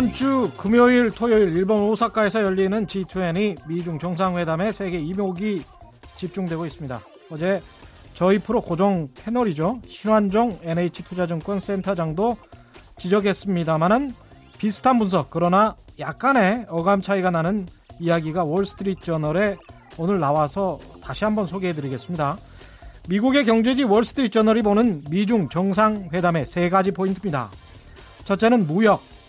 네, 이번 주 금요일, 토요일 일본 오사카에서 열리는 G20 미중 정상회담에 세계 이목이 집중되고 있습니다. 어제 저희 프로 고정 패널이죠. 신환종 NH투자증권 센터장도 지적했습니다만은 비슷한 분석 그러나 약간의 어감 차이가 나는 이야기가 월스트리트 저널에 오늘 나와서 다시 한번 소개해 드리겠습니다. 미국의 경제지 월스트리트 저널이 보는 미중 정상회담의 세 가지 포인트입니다. 첫째는 무역.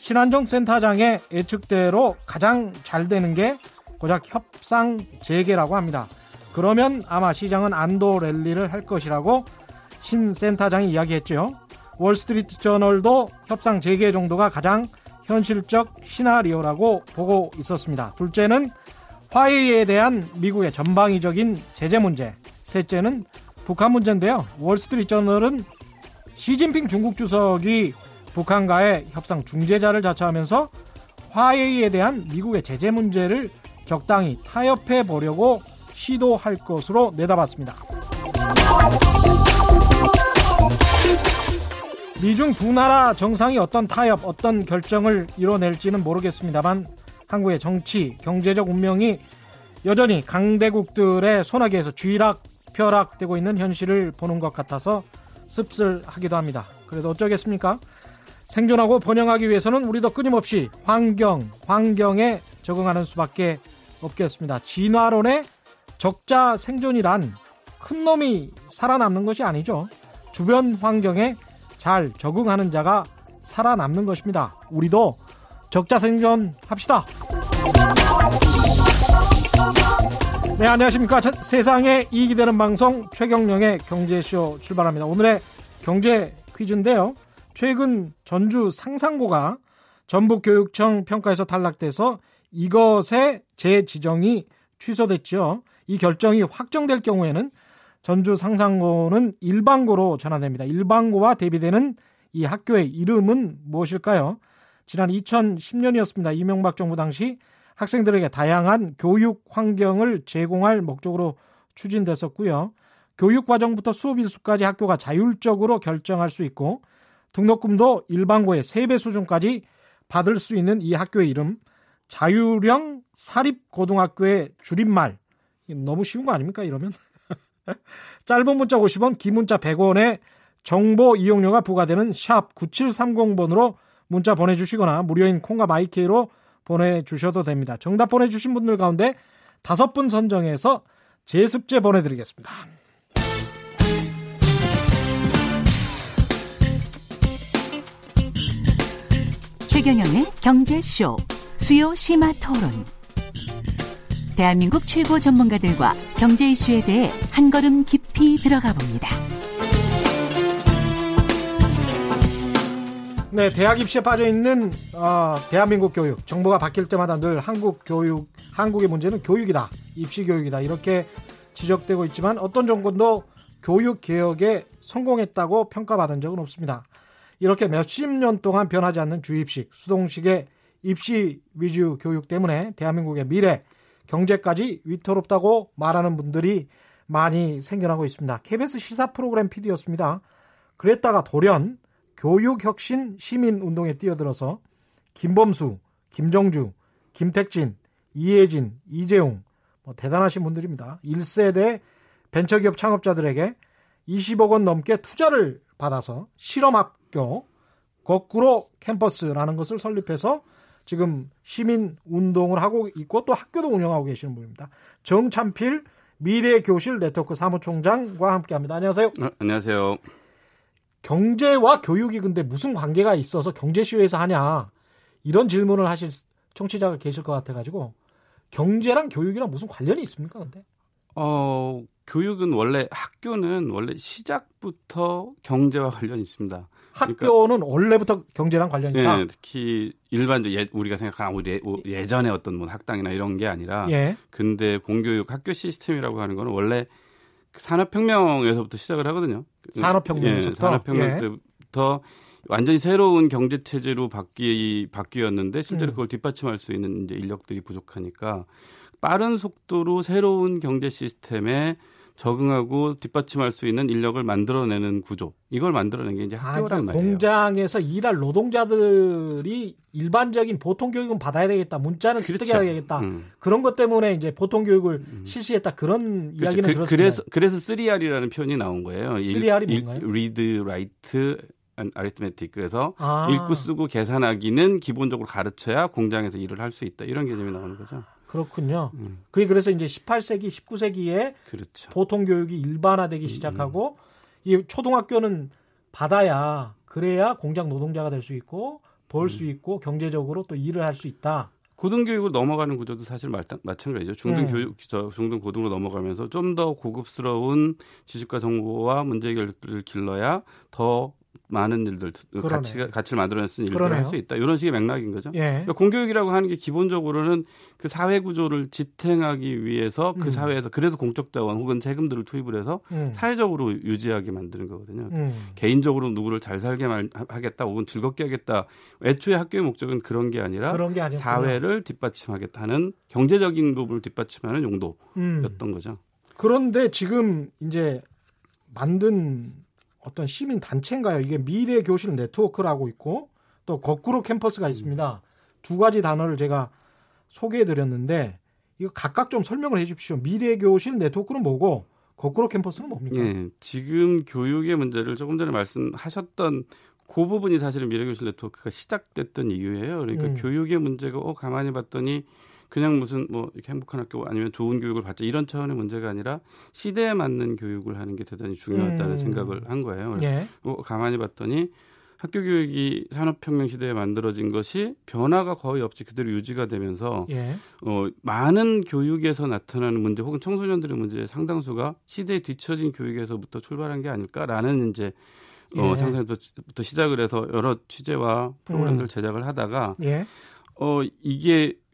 신한정 센터장의 예측대로 가장 잘 되는 게 고작 협상 재개라고 합니다. 그러면 아마 시장은 안도 랠리를 할 것이라고 신 센터장이 이야기했죠. 월스트리트 저널도 협상 재개 정도가 가장 현실적 시나리오라고 보고 있었습니다. 둘째는 화해에 대한 미국의 전방위적인 제재 문제. 셋째는 북한 문제인데요. 월스트리트 저널은 시진핑 중국 주석이 북한과의 협상 중재자를 자처하면서 화해에 대한 미국의 제재 문제를 적당히 타협해 보려고 시도할 것으로 내다봤습니다. 미중 두 나라 정상이 어떤 타협, 어떤 결정을 이뤄낼지는 모르겠습니다만 한국의 정치, 경제적 운명이 여전히 강대국들의 소나기에서 쥐락, 펴락되고 있는 현실을 보는 것 같아서 씁쓸하기도 합니다. 그래도 어쩌겠습니까? 생존하고 번영하기 위해서는 우리도 끊임없이 환경, 환경에 적응하는 수밖에 없겠습니다. 진화론의 적자 생존이란 큰 놈이 살아남는 것이 아니죠. 주변 환경에 잘 적응하는 자가 살아남는 것입니다. 우리도 적자 생존 합시다. 네, 안녕하십니까. 세상에 이익이 되는 방송 최경령의 경제쇼 출발합니다. 오늘의 경제 퀴즈인데요. 최근 전주 상상고가 전북교육청 평가에서 탈락돼서 이것의 재지정이 취소됐죠. 이 결정이 확정될 경우에는 전주 상상고는 일반고로 전환됩니다. 일반고와 대비되는 이 학교의 이름은 무엇일까요? 지난 2010년이었습니다. 이명박 정부 당시 학생들에게 다양한 교육 환경을 제공할 목적으로 추진됐었고요. 교육 과정부터 수업 일수까지 학교가 자율적으로 결정할 수 있고 등록금도 일반고의 3배 수준까지 받을 수 있는 이 학교의 이름 자율형 사립고등학교의 줄임말 너무 쉬운 거 아닙니까 이러면 짧은 문자 50원 긴 문자 100원에 정보 이용료가 부과되는 샵 9730번으로 문자 보내주시거나 무료인 콩과 마이케이로 보내주셔도 됩니다. 정답 보내주신 분들 가운데 다섯 분 선정해서 제습제 보내드리겠습니다. 최경영의 경제쇼 수요 심화 토론. 대한민국 최고 전문가들과 경제 이슈에 대해 한 걸음 깊이 들어가 봅니다. 네, 대학 입시에 빠져 있는 어, 대한민국 교육 정부가 바뀔 때마다 늘 한국 교육 한국의 문제는 교육이다, 입시 교육이다 이렇게 지적되고 있지만 어떤 정권도 교육 개혁에 성공했다고 평가받은 적은 없습니다. 이렇게 몇십 년 동안 변하지 않는 주입식, 수동식의 입시 위주 교육 때문에 대한민국의 미래, 경제까지 위태롭다고 말하는 분들이 많이 생겨나고 있습니다. KBS 시사 프로그램 PD였습니다. 그랬다가 돌연 교육혁신 시민운동에 뛰어들어서 김범수, 김정주, 김택진, 이혜진, 이재용 뭐 대단하신 분들입니다. 1세대 벤처기업 창업자들에게 20억 원 넘게 투자를 받아서 실험합 학교 거꾸로 캠퍼스라는 것을 설립해서 지금 시민 운동을 하고 있고 또 학교도 운영하고 계시는 분입니다. 정찬필 미래교실 네트워크 사무총장과 함께합니다. 안녕하세요. 아, 안녕하세요. 경제와 교육이 근데 무슨 관계가 있어서 경제쇼에서 하냐 이런 질문을 하실 청취자가 계실 것 같아가지고 경제랑 교육이랑 무슨 관련이 있습니까? 근데? 어 교육은 원래 학교는 원래 시작부터 경제와 관련이 있습니다. 학교는 그러니까, 원래부터 경제랑 관련이 있다. 네, 특히 일반적 예, 우리가 생각하는 우리 예전에 어떤 뭐 학당이나 이런 게 아니라 예. 근데 공교육 학교 시스템이라고 하는 거는 원래 산업혁명에서부터 시작을 하거든요. 산업혁명에서부터 예, 산업혁명 예. 때부터 완전히 새로운 경제 체제로 바뀌 바뀌었는데 실제로 음. 그걸 뒷받침할 수 있는 이제 인력들이 부족하니까 빠른 속도로 새로운 경제 시스템에 적응하고 뒷받침할 수 있는 인력을 만들어내는 구조 이걸 만들어낸 게 이제 학교란 말이에요. 공장에서 일할 노동자들이 일반적인 보통 교육은 받아야 되겠다. 문자는 그렇죠. 습득해야 되겠다. 음. 그런 것 때문에 이제 보통 교육을 음. 실시했다. 그런 그렇죠. 이야기는 그, 들었습니다. 그래서 그래서 3R이라는 표현이 나온 거예요. 3R이 뭔가요? read, write, 아리트메틱 그래서 아. 읽고 쓰고 계산하기는 기본적으로 가르쳐야 공장에서 일을 할 수 있다 이런 개념이 나오는 거죠. 그렇군요. 음. 그게 그래서 이제 18세기, 19세기에 그렇죠. 보통 교육이 일반화되기 음, 시작하고 음. 이 초등학교는 받아야 그래야 공장 노동자가 될 수 있고 벌수 음. 있고 경제적으로 또 일을 할 수 있다. 고등교육으로 넘어가는 구조도 사실 마찬가지죠. 중등교육, 음. 중등 고등으로 넘어가면서 좀 더 고급스러운 지식과 정보와 문제 해결을 길러야 더 많은 일들 가치 가치를 만들어낼 수 있는 일들을 할 수 있다 이런 식의 맥락인 거죠. 예. 그러니까 공교육이라고 하는 게 기본적으로는 그 사회 구조를 지탱하기 위해서 그 음. 사회에서 그래서 공적 자원 혹은 세금들을 투입을 해서 음. 사회적으로 유지하게 만드는 거거든요. 음. 개인적으로 누구를 잘 살게 하겠다 혹은 즐겁게 하겠다. 애초에 학교의 목적은 그런 게 아니라 그런 게 사회를 뒷받침하겠다는 경제적인 부분을 뒷받침하는 용도였던 음. 거죠. 그런데 지금 이제 만든 어떤 시민 단체인가요? 이게 미래 교실 네트워크라고 있고 또 거꾸로 캠퍼스가 있습니다. 두 가지 단어를 제가 소개해 드렸는데 이거 각각 좀 설명을 해 주십시오. 미래 교실 네트워크는 뭐고 거꾸로 캠퍼스는 뭡니까? 예, 지금 교육의 문제를 조금 전에 말씀하셨던 그 부분이 사실은 미래 교실 네트워크가 시작됐던 이유예요. 그러니까 음. 교육의 문제가 어 가만히 봤더니 그냥 무슨 뭐 이렇게 행복한 학교 아니면 좋은 교육을 받자 이런 차원의 문제가 아니라 시대에 맞는 교육을 하는 게 대단히 중요하다는 음. 생각을 한 거예요. 예. 뭐 가만히 봤더니 학교 교육이 산업혁명 시대에 만들어진 것이 변화가 거의 없이 그대로 유지가 되면서 예. 어, 많은 교육에서 나타나는 문제 혹은 청소년들의 문제의 상당수가 시대에 뒤처진 교육에서부터 출발한 게 아닐까라는 이제 어, 예. 상상부터 시작을 해서 여러 취재와 프로그램들 음. 제작을 하다가 예. 어, 이게 어,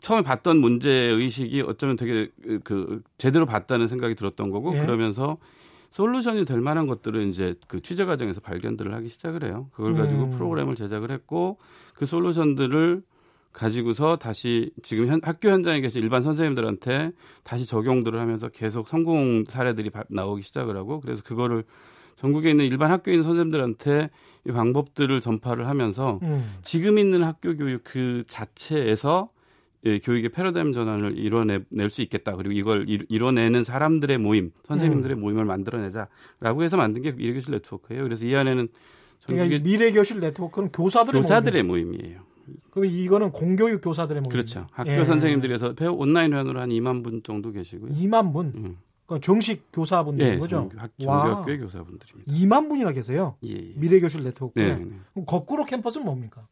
처음에 봤던 문제 의식이 어쩌면 되게 그, 그 제대로 봤다는 생각이 들었던 거고 예. 그러면서 솔루션이 될 만한 것들을 이제 그 취재 과정에서 발견들을 하기 시작을 해요. 그걸 가지고 음. 프로그램을 제작을 했고 그 솔루션들을 가지고서 다시 지금 현, 학교 현장에 계신 일반 선생님들한테 다시 적용들을 하면서 계속 성공 사례들이 바, 나오기 시작을 하고 그래서 그거를 전국에 있는 일반 학교에 있는 선생님들한테 이 방법들을 전파를 하면서 음. 지금 있는 학교 교육 그 자체에서 예, 교육의 패러다임 전환을 이뤄낼 수 있겠다. 그리고 이걸 이뤄내는 사람들의 모임, 선생님들의 음. 모임을 만들어내자라고 해서 만든 게 미래교실 네트워크예요. 그래서 이 안에는 그러니까 미래교실 네트워크는 교사들의, 교사들의 모임. 이에요 그럼 이거는 공교육 교사들의 모임. 그렇죠. 학교 예. 선생님들에서 온라인 회원으로 한 2만 분 정도 계시고요. 2만 분. 음. 그 정식 교사분들인 예, 거죠? 정교학교의 교사분들입니다. 2만 분이나 계세요? 예, 예. 미래교실 네트워크에. 네, 네. 그럼 거꾸로 캠퍼스는 뭡니까?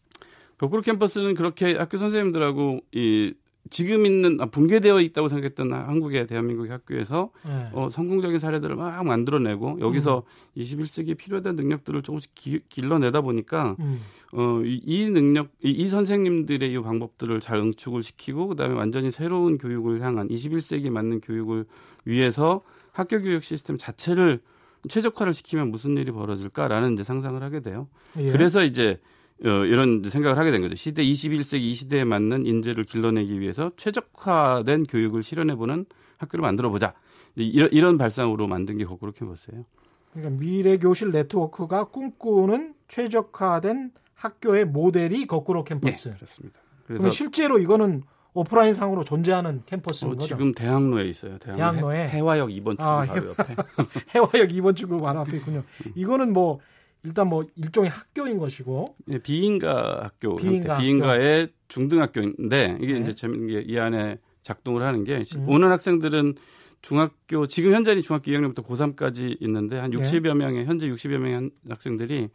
거꾸로 캠퍼스는 그렇게 학교 선생님들하고 이 지금 있는 아, 붕괴되어 있다고 생각했던 한국의 대한민국의 학교에서 네. 어, 성공적인 사례들을 막 만들어내고 여기서 음. 21세기에 필요한 능력들을 조금씩 기, 길러내다 보니까 음. 어, 이, 이 능력 이, 이, 선생님들의 이 방법들을 잘 응축을 시키고 그다음에 완전히 새로운 교육을 향한 21세기에 맞는 교육을 위해서 학교 교육 시스템 자체를 최적화를 시키면 무슨 일이 벌어질까라는 이제 상상을 하게 돼요. 예. 그래서 이제 어, 이런 생각을 하게 된 거죠. 시대 21세기 이 시대에 맞는 인재를 길러내기 위해서 최적화된 교육을 실현해보는 학교를 만들어보자. 이런, 이런 발상으로 만든 게 거꾸로 캠퍼스예요. 그러니까 미래 교실 네트워크가 꿈꾸는 최적화된 학교의 모델이 거꾸로 캠퍼스. 네, 그렇습니다. 그래서 실제로 이거는 오프라인 상으로 존재하는 캠퍼스인 어, 거죠? 지금 대학로에 있어요. 대학로 에 해화역 2번 출구 아, 바로 옆에. 해화역 2번 출구 바로 앞에 있군요. 이거는 뭐 일단 뭐 일종의 학교인 것이고 네, 비인가 학교 비인가 비인가의 학교. 중등학교인데 이게 네. 이제 재밌는 게 이 안에 작동을 하는 게 음. 오는 학생들은 중학교 지금 현재는 중학교 2학년부터 고3까지 있는데 한 60여 네. 명의 현재 60여 명의 학생들이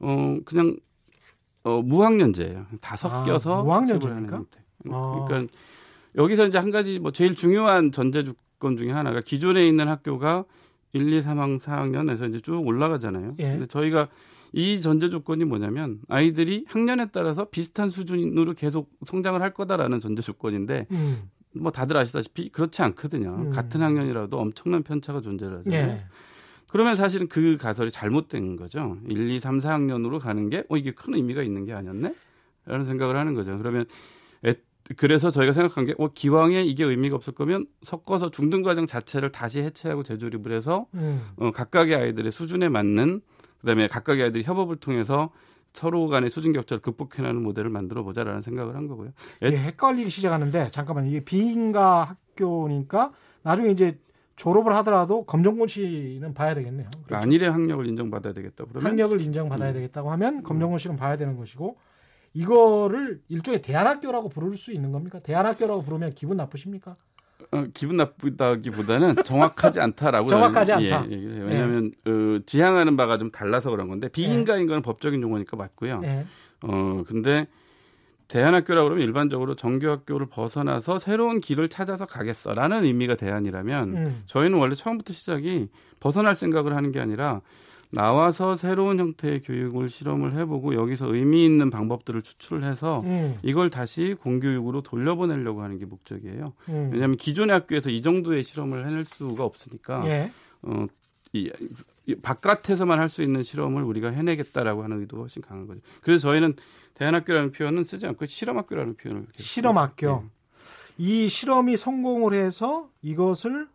어 그냥 어 무학년제예요. 다 아, 섞여서 아, 무학년제입니까? 아. 그러니까 여기서 이제 한 가지 뭐 제일 중요한 전제 조건 중에 하나가 기존에 있는 학교가 1, 2, 3학 4학년에서 이제 쭉 올라가잖아요. 예. 근데 저희가 이 전제 조건이 뭐냐면 아이들이 학년에 따라서 비슷한 수준으로 계속 성장을 할 거다라는 전제 조건인데 음. 뭐 다들 아시다시피 그렇지 않거든요. 음. 같은 학년이라도 엄청난 편차가 존재를 하잖아요. 예. 그러면 사실은 그 가설이 잘못된 거죠. 1, 2, 3, 4학년으로 가는 게 어, 이게 큰 의미가 있는 게 아니었네? 라는 생각을 하는 거죠. 그러면 그래서 저희가 생각한 게 어, 기왕에 이게 의미가 없을 거면 섞어서 중등 과정 자체를 다시 해체하고 재조립을 해서 음. 어, 각각의 아이들의 수준에 맞는 그다음에 각각의 아이들이 협업을 통해서 서로 간의 수준 격차를 극복해나는 모델을 만들어 보자라는 생각을 한 거고요. 이게 헷갈리기 시작하는데 잠깐만 이게 비인가 학교니까 나중에 이제 졸업을 하더라도 검정고시 씨는 봐야 되겠네요. 그렇죠. 안일의 학력을 인정받아야 되겠다. 그러면 학력을 인정받아야 음. 되겠다고 하면 검정고시 씨는 봐야 되는 것이고 이거를 일종의 대안학교라고 부를 수 있는 겁니까? 대안학교라고 부르면 기분 나쁘십니까? 어, 기분 나쁘다기보다는 정확하지 않다라고 정확하지 않다. 예, 예, 왜냐하면 네. 어, 지향하는 바가 좀 달라서 그런 건데 비인가인 거는 법적인 용어니까 맞고요. 네. 어 근데 대안학교라고 그러면 일반적으로 정규학교를 벗어나서 새로운 길을 찾아서 가겠어라는 의미가 대안이라면 음. 저희는 원래 처음부터 시작이 벗어날 생각을 하는 게 아니라 나와서 새로운 형태의 교육을 실험을 해보고 여기서 의미 있는 방법들을 추출해서 음. 이걸 다시 공교육으로 돌려보내려고 하는 게 목적이에요. 음. 왜냐하면 기존의 학교에서 이 정도의 실험을 해낼 수가 없으니까 예. 어, 이, 이 바깥에서만 할 수 있는 실험을 우리가 해내겠다라고 하는 의도가 훨씬 강한 거죠. 그래서 저희는 대안학교라는 표현은 쓰지 않고 실험학교라는 표현을 실험학교. 네. 이 실험이 성공을 해서 이것을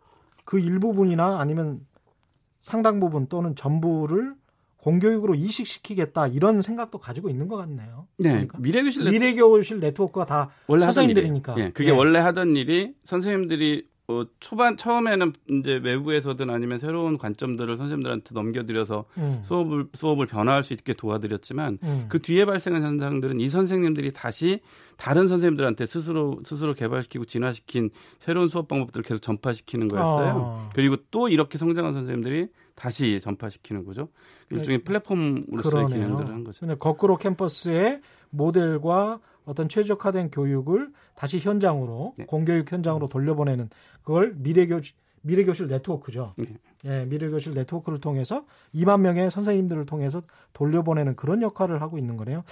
그 일부분이나 아니면 상당 부분 또는 전부를 공교육으로 이식시키겠다 이런 생각도 가지고 있는 것 같네요. 네, 그러니까 미래교실 미래교실 네트워크가 다 원래 선생님들이니까. 예, 그게 네. 원래 하던 일이 선생님들이 어, 초반 처음에는 이제 외부에서든 아니면 새로운 관점들을 선생님들한테 넘겨드려서 음. 수업을 수업을 변화할 수 있게 도와드렸지만 음. 그 뒤에 발생한 현상들은 이 선생님들이 다시 다른 선생님들한테 스스로 스스로 개발시키고 진화시킨 새로운 수업 방법들을 계속 전파시키는 거였어요. 어. 그리고 또 이렇게 성장한 선생님들이 다시 전파시키는 거죠. 일종의 네. 플랫폼으로서의 기능들을 한 거죠. 근데 거꾸로 캠퍼스의 모델과 어떤 최적화된 교육을 다시 현장으로 네. 공교육 현장으로 돌려보내는 그걸 미래교 미래교실 네트워크죠. 네. 예, 미래교실 네트워크를 통해서 2만 명의 선생님들을 통해서 돌려보내는 그런 역할을 하고 있는 거네요.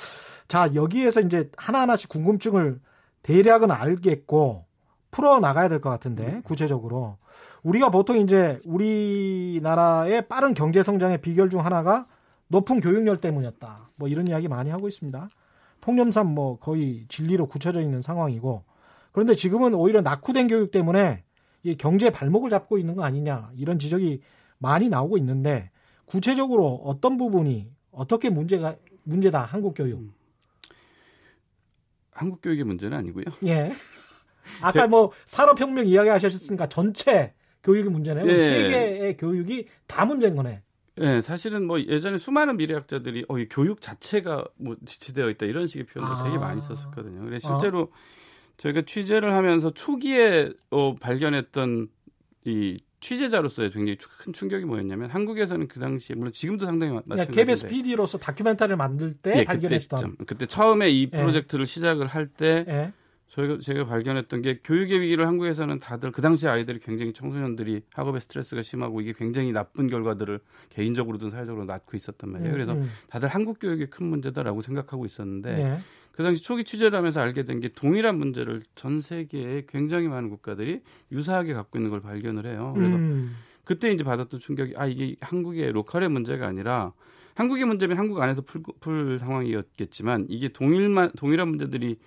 자, 여기에서 이제 하나하나씩 궁금증을 대략은 알겠고 풀어 나가야 될 것 같은데 네. 구체적으로 우리가 보통 이제 우리나라의 빠른 경제 성장의 비결 중 하나가 높은 교육열 때문이었다. 뭐 이런 이야기 많이 하고 있습니다. 통념상 뭐 거의 진리로 굳혀져 있는 상황이고 그런데 지금은 오히려 낙후된 교육 때문에 이 경제 발목을 잡고 있는 거 아니냐 이런 지적이 많이 나오고 있는데 구체적으로 어떤 부분이 어떻게 문제가 문제다 한국 교육? 음. 한국 교육의 문제는 아니고요. 예. 아까 뭐 산업혁명 이야기하셨으니까 전체 교육의 문제네요. 예. 세계의 교육이 다 문제인 거네. 네, 사실은 뭐 예전에 수많은 미래학자들이 어, 이 교육 자체가 뭐 지체되어 있다 이런 식의 표현도 아. 되게 많이 썼었거든요. 그래서 실제로 어. 저희가 취재를 하면서 초기에 어, 발견했던 이 취재자로서의 굉장히 큰 충격이 뭐였냐면 한국에서는 그 당시에 물론 지금도 상당히 마찬가지인데 KBS PD로서 다큐멘터리를 만들 때 예, 발견했던 그때, 그때 처음에 이 예. 프로젝트를 예. 시작을 할때 예. 저희가 제가 발견했던 게 교육의 위기를 한국에서는 다들 그 당시 아이들이 굉장히 청소년들이 학업에 스트레스가 심하고 이게 굉장히 나쁜 결과들을 개인적으로든 사회적으로 낳고 있었단 말이에요. 음, 그래서 음. 다들 한국 교육이 큰 문제다라고 생각하고 있었는데 네. 그 당시 초기 취재를 하면서 알게 된 게 동일한 문제를 전 세계에 굉장히 많은 국가들이 유사하게 갖고 있는 걸 발견을 해요. 그래서 음. 그때 이제 받았던 충격이 아 이게 한국의 local의 문제가 아니라 한국의 문제면 한국 안에서 풀, 풀 상황이었겠지만 이게 동일만 동일한 문제들이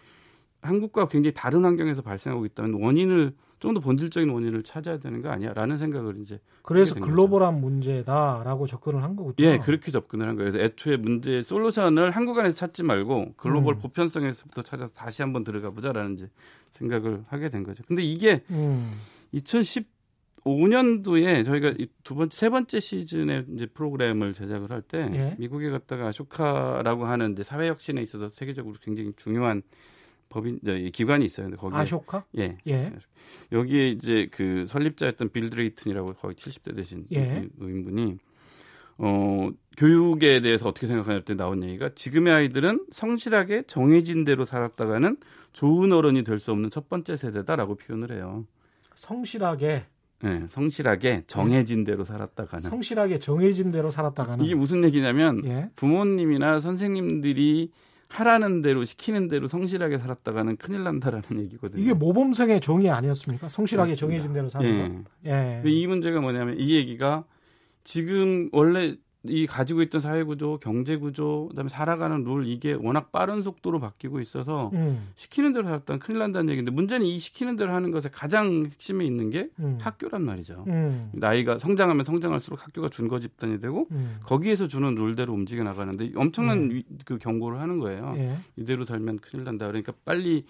한국과 굉장히 다른 환경에서 발생하고 있다면 원인을 좀 더 본질적인 원인을 찾아야 되는 거 아니야라는 생각을 이제 그래서 글로벌한 거죠. 문제다라고 접근을 한 거군요. 예, 그렇게 접근을 한 거예요. 그래서 애초에 문제의 solution을 한국 안에서 찾지 말고 글로벌 음. 보편성에서부터 찾아서 다시 한번 들어가 보자라는 이제 생각을 하게 된 거죠. 근데 이게 음. 2015년도에 저희가 두 번째 세 번째 시즌의 이제 프로그램을 제작을 할때 예. 미국에 갔다가 아쇼카라고 하는 이제 사회 혁신에 있어서 세계적으로 굉장히 중요한 법인 기관이 있어요. 근데 거기 아쇼카? 예. 예. 여기에 이제 그 설립자였던 빌 드레이튼이라고 거의 70대 되신 예. 의원분이 어 교육에 대해서 어떻게 생각하냐 때 나온 얘기가 지금의 아이들은 성실하게 정해진 대로 살았다가는 좋은 어른이 될 수 없는 첫 번째 세대다라고 표현을 해요. 성실하게 네, 성실하게 정해진 대로 살았다가는 성실하게 정해진 대로 살았다가는 이게 무슨 얘기냐면 예? 부모님이나 선생님들이 하라는 대로 시키는 대로 성실하게 살았다가는 큰일 난다라는 얘기거든요. 이게 모범생의 정의 아니었습니까? 성실하게 맞습니다. 정해진 대로 사는 예. 거. 예. 이 문제가 뭐냐면 이 얘기가 지금 원래 이 가지고 있던 사회 구조, 경제 구조, 그다음에 살아가는 룰 이게 워낙 빠른 속도로 바뀌고 있어서 음. 시키는 대로 살았던 큰일 난다는 얘기인데 문제는 이 시키는 대로 하는 것에 가장 핵심에 있는 게 음. 학교란 말이죠. 음. 나이가 성장하면 성장할수록 학교가 준거 집단이 되고 음. 거기에서 주는 룰대로 움직여 나가는데 엄청난 네. 그 경고를 하는 거예요. 예. 이대로 살면 큰일 난다. 그러니까 빨리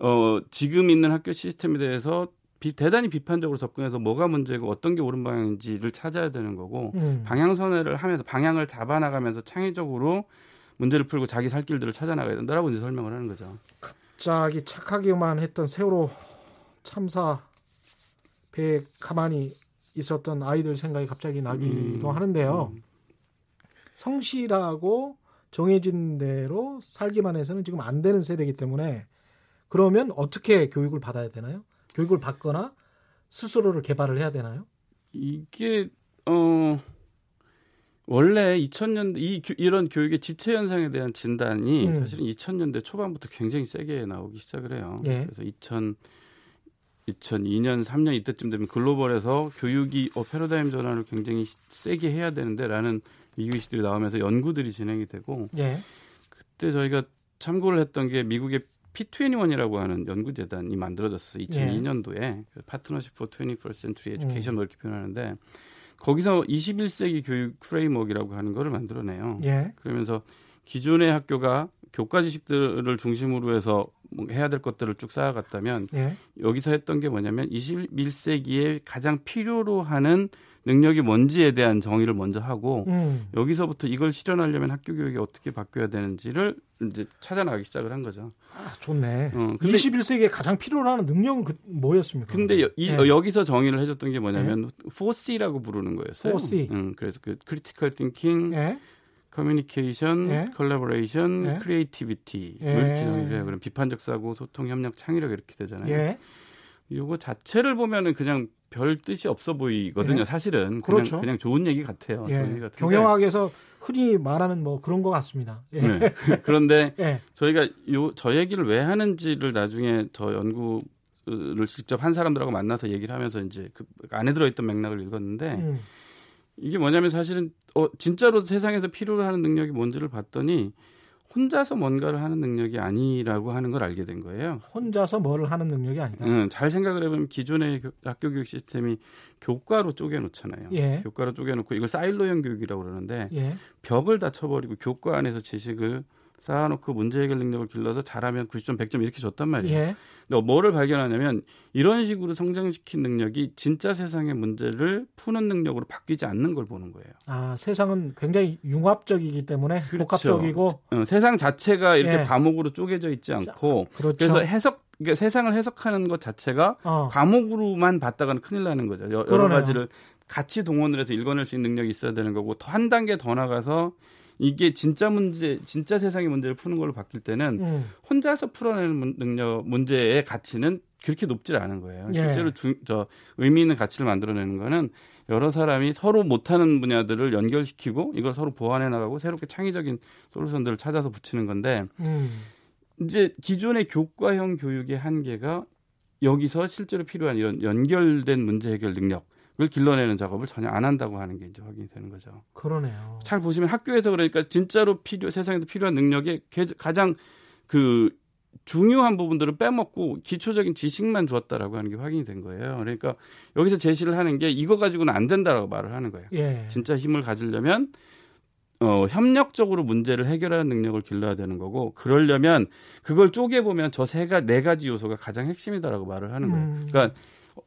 어 지금 있는 학교 시스템에 대해서 비, 대단히 비판적으로 접근해서 뭐가 문제고 어떤 게 옳은 방향인지를 찾아야 되는 거고 음. 방향 선회를 하면서 방향을 잡아 나가면서 창의적으로 문제를 풀고 자기 살 길들을 찾아 나가야 된다라고 이제 설명을 하는 거죠. 갑자기 착하기만 했던 세월호 참사 배에 가만히 있었던 아이들 생각이 갑자기 나기도 음. 하는데요. 음. 성실하고 정해진 대로 살기만 해서는 지금 안 되는 세대이기 때문에 그러면 어떻게 교육을 받아야 되나요? 교육을 받거나 스스로를 개발을 해야 되나요? 이게 어 원래 2000년대 이 이런 교육의 지체 현상에 대한 진단이 음. 사실은 2000년대 초반부터 굉장히 세게 나오기 시작을 해요. 예. 그래서 2000 2002년 3년 이때쯤 되면 글로벌에서 교육이 어 패러다임 전환을 굉장히 세게 해야 되는데라는 위기의식들이 나오면서 연구들이 진행이 되고 예. 그때 저희가 참고를 했던 게 미국의 P21이라고 하는 연구재단이 만들어졌어요. 2002년도에 예. 그 파트너십 포 21st Century Education 음. 뭐 이렇게 표현하는데 거기서 21세기 교육 프레임워크라고 하는 거를 만들어내요. 예. 그러면서 기존의 학교가 교과 지식들을 중심으로 해서 뭐 해야 될 것들을 쭉 쌓아갔다면 예. 여기서 했던 게 뭐냐면 21세기에 가장 필요로 하는 능력이 뭔지에 대한 정의를 먼저 하고 음. 여기서부터 이걸 실현하려면 학교 교육이 어떻게 바뀌어야 되는지를 이제 찾아나가기 시작을 한 거죠. 아, 좋네. 어, 근데 21세기에 가장 필요로 하는 능력은 그, 뭐였습니까? 근데 여, 이, 네. 여기서 정의를 해줬던 게 뭐냐면 네. 4C라고 부르는 거였어요. 4C. 음, 그래서 그 critical thinking, 네. 커뮤니케이션, 네. 컬래버레이션, 네. creativity예요. 그럼 비판적 사고, 소통, 협력, 창의력 이렇게 되잖아요. 예. 요거 자체를 보면은 그냥 별 뜻이 없어 보이거든요. 예. 사실은 그냥, 그렇죠. 그냥 좋은 얘기 같아요. 예. 얘기 경영학에서 흔히 말하는 뭐 그런 것 같습니다. 예. 네. 그런데 예. 저희가 요 저 얘기를 왜 하는지를 나중에 저 연구를 직접 한 사람들하고 만나서 얘기를 하면서 이제 그 안에 들어있던 맥락을 읽었는데 음. 이게 뭐냐면 사실은 어 진짜로 세상에서 필요로 하는 능력이 뭔지를 봤더니 혼자서 뭔가를 하는 능력이 아니라고 하는 걸 알게 된 거예요. 혼자서 뭐를 하는 능력이 아니다. 응, 잘 생각을 해보면 기존의 학교 교육 시스템이 교과로 쪼개놓잖아요. 예. 교과로 쪼개놓고 이걸 사일로형 교육이라고 그러는데 예. 벽을 다 쳐버리고 교과 안에서 지식을 쌓아놓고 문제 해결 능력을 길러서 잘하면 90점, 100점 이렇게 줬단 말이에요. 예. 근데 뭐를 발견하냐면 이런 식으로 성장시킨 능력이 진짜 세상의 문제를 푸는 능력으로 바뀌지 않는 걸 보는 거예요. 아, 세상은 굉장히 융합적이기 때문에 그렇죠. 복합적이고 어, 세상 자체가 이렇게 예. 과목으로 쪼개져 있지 않고 자, 그렇죠. 그래서 해석 그러니까 세상을 해석하는 것 자체가 어. 과목으로만 봤다가는 큰일 나는 거죠. 여, 여러 가지를 같이 동원을 해서 읽어낼 수 있는 능력이 있어야 되는 거고 한 단계 더 나가서 이게 진짜 문제, 진짜 세상의 문제를 푸는 걸로 바뀔 때는 음. 혼자서 풀어내는 능력, 문제의 가치는 그렇게 높지 않은 거예요. 예. 실제로 주, 저 의미 있는 가치를 만들어내는 거는 여러 사람이 서로 못하는 분야들을 연결시키고 이걸 서로 보완해 나가고 새롭게 창의적인 솔루션들을 찾아서 붙이는 건데 음. 이제 기존의 교과형 교육의 한계가 여기서 실제로 필요한 이런 연결된 문제 해결 능력 을 길러내는 작업을 전혀 안 한다고 하는 게 이제 확인이 되는 거죠. 그러네요. 잘 보시면 학교에서 그러니까 진짜로 필요 세상에도 필요한 능력이 가장 그 중요한 부분들을 빼먹고 기초적인 지식만 주었다라고 하는 게 확인이 된 거예요. 그러니까 여기서 제시를 하는 게 이거 가지고는 안 된다라고 말을 하는 거예요. 예. 진짜 힘을 가지려면 어, 협력적으로 문제를 해결하는 능력을 길러야 되는 거고 그러려면 그걸 쪼개 보면 저 세가 네 가지 요소가 가장 핵심이다라고 말을 하는 거예요. 음. 그러니까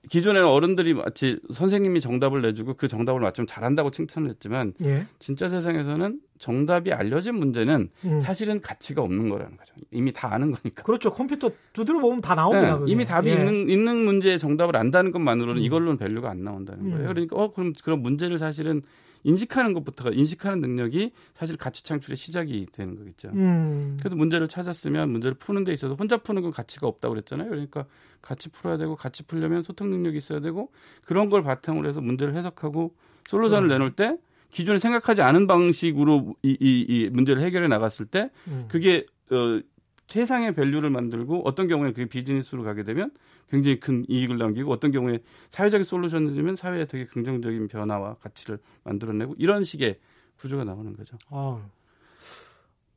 기존에는 어른들이 마치 선생님이 정답을 내주고 그 정답을 맞추면 잘한다고 칭찬을 했지만 예. 진짜 세상에서는 정답이 알려진 문제는 음. 사실은 가치가 없는 거라는 거죠. 이미 다 아는 거니까. 그렇죠. 컴퓨터 두드려 보면 다 나옵니다. 네, 이미 답이 예. 있는, 있는 문제의 정답을 안다는 것만으로는 음. 이걸로는 value가 안 나온다는 거예요. 음. 그러니까 어 그럼 그런 문제를 사실은 인식하는 것부터가 인식하는 능력이 사실 가치 창출의 시작이 되는 거겠죠. 음. 그래서 문제를 찾았으면 문제를 푸는 데 있어서 혼자 푸는 건 가치가 없다고 그랬잖아요. 그러니까 같이 풀어야 되고 같이 풀려면 소통 능력이 있어야 되고 그런 걸 바탕으로 해서 문제를 해석하고 솔루션을 음. 내놓을 때 기존에 생각하지 않은 방식으로 이, 이, 이 문제를 해결해 나갔을 때 음. 그게 어, 세상의 밸류를 만들고 어떤 경우에 그게 비즈니스로 가게 되면 굉장히 큰 이익을 남기고 어떤 경우에 사회적인 솔루션을 주면 사회에 되게 긍정적인 변화와 가치를 만들어내고 이런 식의 구조가 나오는 거죠. 아,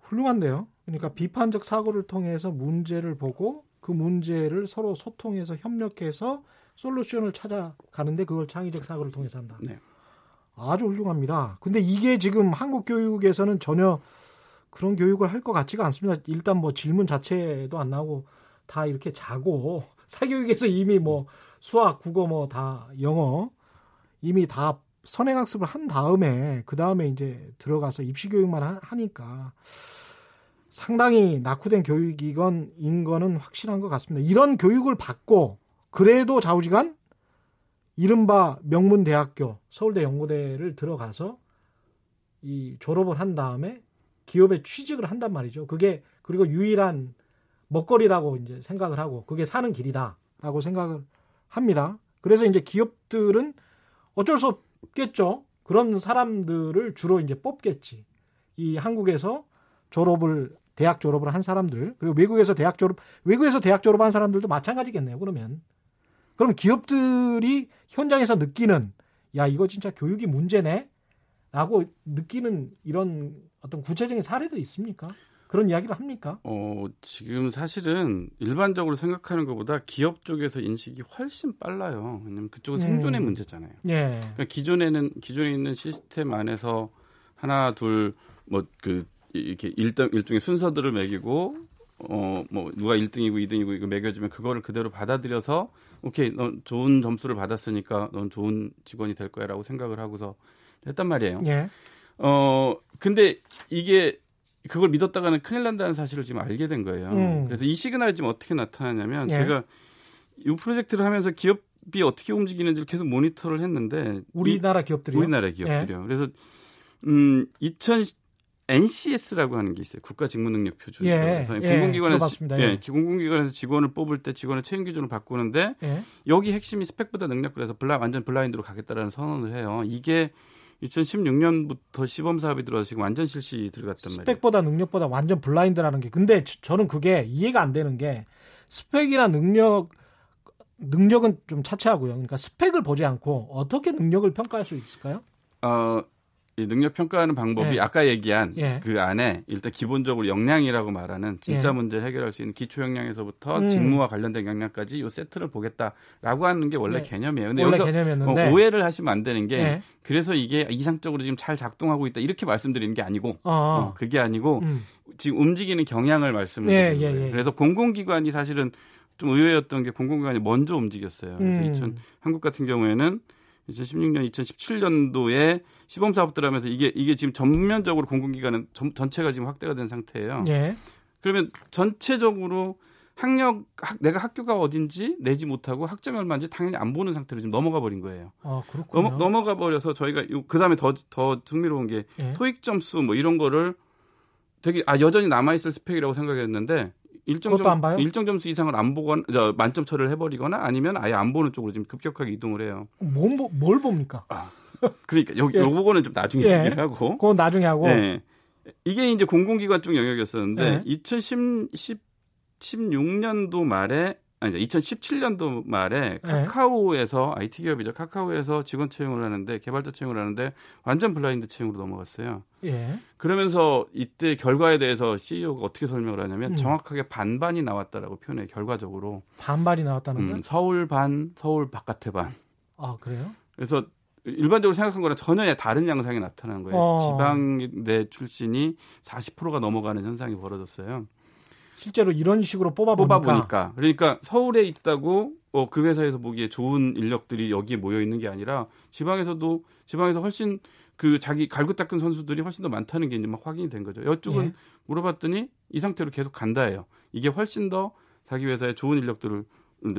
훌륭한데요. 그러니까 비판적 사고를 통해서 문제를 보고 그 문제를 서로 소통해서 협력해서 솔루션을 찾아가는데 그걸 창의적 사고를 통해서 한다. 네. 아주 훌륭합니다. 근데 이게 지금 한국 교육에서는 전혀 그런 교육을 할 것 같지가 않습니다. 일단 뭐 질문 자체도 안 나오고 다 이렇게 자고 사교육에서 이미 뭐 수학, 국어 뭐 다 영어 이미 다 선행학습을 한 다음에 그 다음에 이제 들어가서 입시 교육만 하니까 상당히 낙후된 교육이건인 거는 확실한 것 같습니다. 이런 교육을 받고 그래도 좌우지간 이른바 명문대학교 서울대 연고대를 들어가서 이 졸업을 한 다음에 기업에 취직을 한단 말이죠. 그게 그리고 유일한 먹거리라고 이제 생각을 하고 그게 사는 길이다라고 생각을 합니다. 그래서 이제 기업들은 어쩔 수 없겠죠. 그런 사람들을 주로 이제 뽑겠지. 이 한국에서 졸업을 대학 졸업을 한 사람들 그리고 외국에서 대학 졸업 외국에서 대학 졸업한 사람들도 마찬가지겠네요. 그러면 그럼 기업들이 현장에서 느끼는 야 이거 진짜 교육이 문제네 라고 느끼는 이런 어떤 구체적인 사례들이 있습니까? 그런 이야기를 합니까? 어, 지금 사실은 일반적으로 생각하는 것보다 기업 쪽에서 인식이 훨씬 빨라요. 왜냐면 그쪽은 생존의 음. 문제잖아요. 예. 그러니까 기존에는 기존에 있는 시스템 안에서 하나 둘 뭐 그 이렇게 일정 일종의 순서들을 매기고 어 뭐 누가 1등이고 2등이고 이거 매겨주면 그거를 그대로 받아들여서 오케이 넌 좋은 점수를 받았으니까 넌 좋은 직원이 될 거야라고 생각을 하고서 했단 말이에요. 예. 어 근데 이게 그걸 믿었다가는 큰일 난다는 사실을 지금 알게 된 거예요. 음. 그래서 이 시그널이 지금 어떻게 나타나냐면 예. 제가 이 프로젝트를 하면서 기업이 어떻게 움직이는지를 계속 모니터를 했는데 우리나라 기업들이요. 우리나라 기업들이요. 그래서 음 2000, NCS라고 하는 게 있어요. 국가 직무능력 표준. 예, 그래서 예, 공공기관에서 들어봤습니다. 예, 예. 공공기관에서 직원을 뽑을 때 직원의 채용 기준을 바꾸는데 예. 여기 핵심이 스펙보다 능력 그래서 블라, 완전 블라인드로 가겠다라는 선언을 해요. 이게 2016년부터 시범 사업이 지금 완전 실시 들어갔단 말이에요. 스펙보다 능력보다 완전 블라인드라는 게 근데 저- 저는 그게 이해가 안 되는 게 스펙이나 능력 능력은 좀 차치하고요. 그러니까 스펙을 보지 않고 어떻게 능력을 평가할 수 있을까요? 어, 이 능력 평가하는 방법이 예. 아까 얘기한 예. 그 안에 일단 기본적으로 역량이라고 말하는 진짜 예. 문제를 해결할 수 있는 기초 역량에서부터 음. 직무와 관련된 역량까지 이 세트를 보겠다라고 하는 게 원래 네. 개념이에요. 근데 원래 개념이었는데 어, 오해를 하시면 안 되는 게 예. 그래서 이게 이상적으로 지금 잘 작동하고 있다 이렇게 말씀드리는 게 아니고 어, 어, 그게 아니고 음. 지금 움직이는 경향을 말씀을 예, 드리는 예, 거예요. 예. 그래서 공공기관이 사실은 좀 의외였던 게 공공기관이 먼저 움직였어요. 그래서 음. 2000, 한국 같은 경우에는 2016년, 2017년도에 시범 사업들 하면서 이게 이게 지금 전면적으로 공공기관은 전, 전체가 지금 확대가 된 상태예요. 예. 그러면 전체적으로 학력 학, 내가 학교가 어딘지 내지 못하고 학점이 얼마인지 당연히 안 보는 상태로 지금 넘어가 버린 거예요. 어, 그렇군요. 넘어, 넘어 가 버려서 저희가 요- 그다음에 더 더 흥미로운 게 예. 토익 점수 뭐 이런 거를 되게 아 여전히 남아 있을 스펙이라고 생각했는데 일정 그것도 안 봐요? 점 일정 점수 이상을 안 보거나 저, 만점 처리를 해버리거나 아니면 아예 안 보는 쪽으로 지금 급격하게 이동을 해요. 뭘, 보- 뭘 봅니까? 그러니까 여기 예. 요거는 좀 나중에 예. 얘기를 하고. 그건 나중에 하고. 네. 이게 이제 공공기관 쪽 영역이었었는데 네. 2016년도 말에 아니 2017년도 말에 네. 카카오에서 IT 기업이죠. 카카오에서 직원 채용을 하는데 개발자 채용을 하는데 완전 블라인드 채용으로 넘어갔어요. 예. 그러면서 이때 결과에 대해서 CEO가 어떻게 설명을 하냐면 음. 정확하게 반반이 나왔다라고 표현해 요 결과적으로 반발이 나왔다는 음, 거예요? 서울 반, 서울 바깥의 반. 아, 그래요? 그래서 일반적으로 생각한 거랑 전혀 다른 양상이 나타나는 거예요. 어. 지방대 출신이 40%가 넘어가는 현상이 벌어졌어요. 실제로 이런 식으로 뽑아보니까. 뽑아보니까. 그러니까 서울에 있다고 어, 그 회사에서 보기에 좋은 인력들이 여기에 모여 있는 게 아니라 지방에서도 지방에서 훨씬 그 자기 갈고 닦은 선수들이 훨씬 더 많다는 게 이제 막 확인이 된 거죠. 이쪽은 예. 물어봤더니 이 상태로 계속 간다예요. 이게 훨씬 더 자기 회사에 좋은 인력들을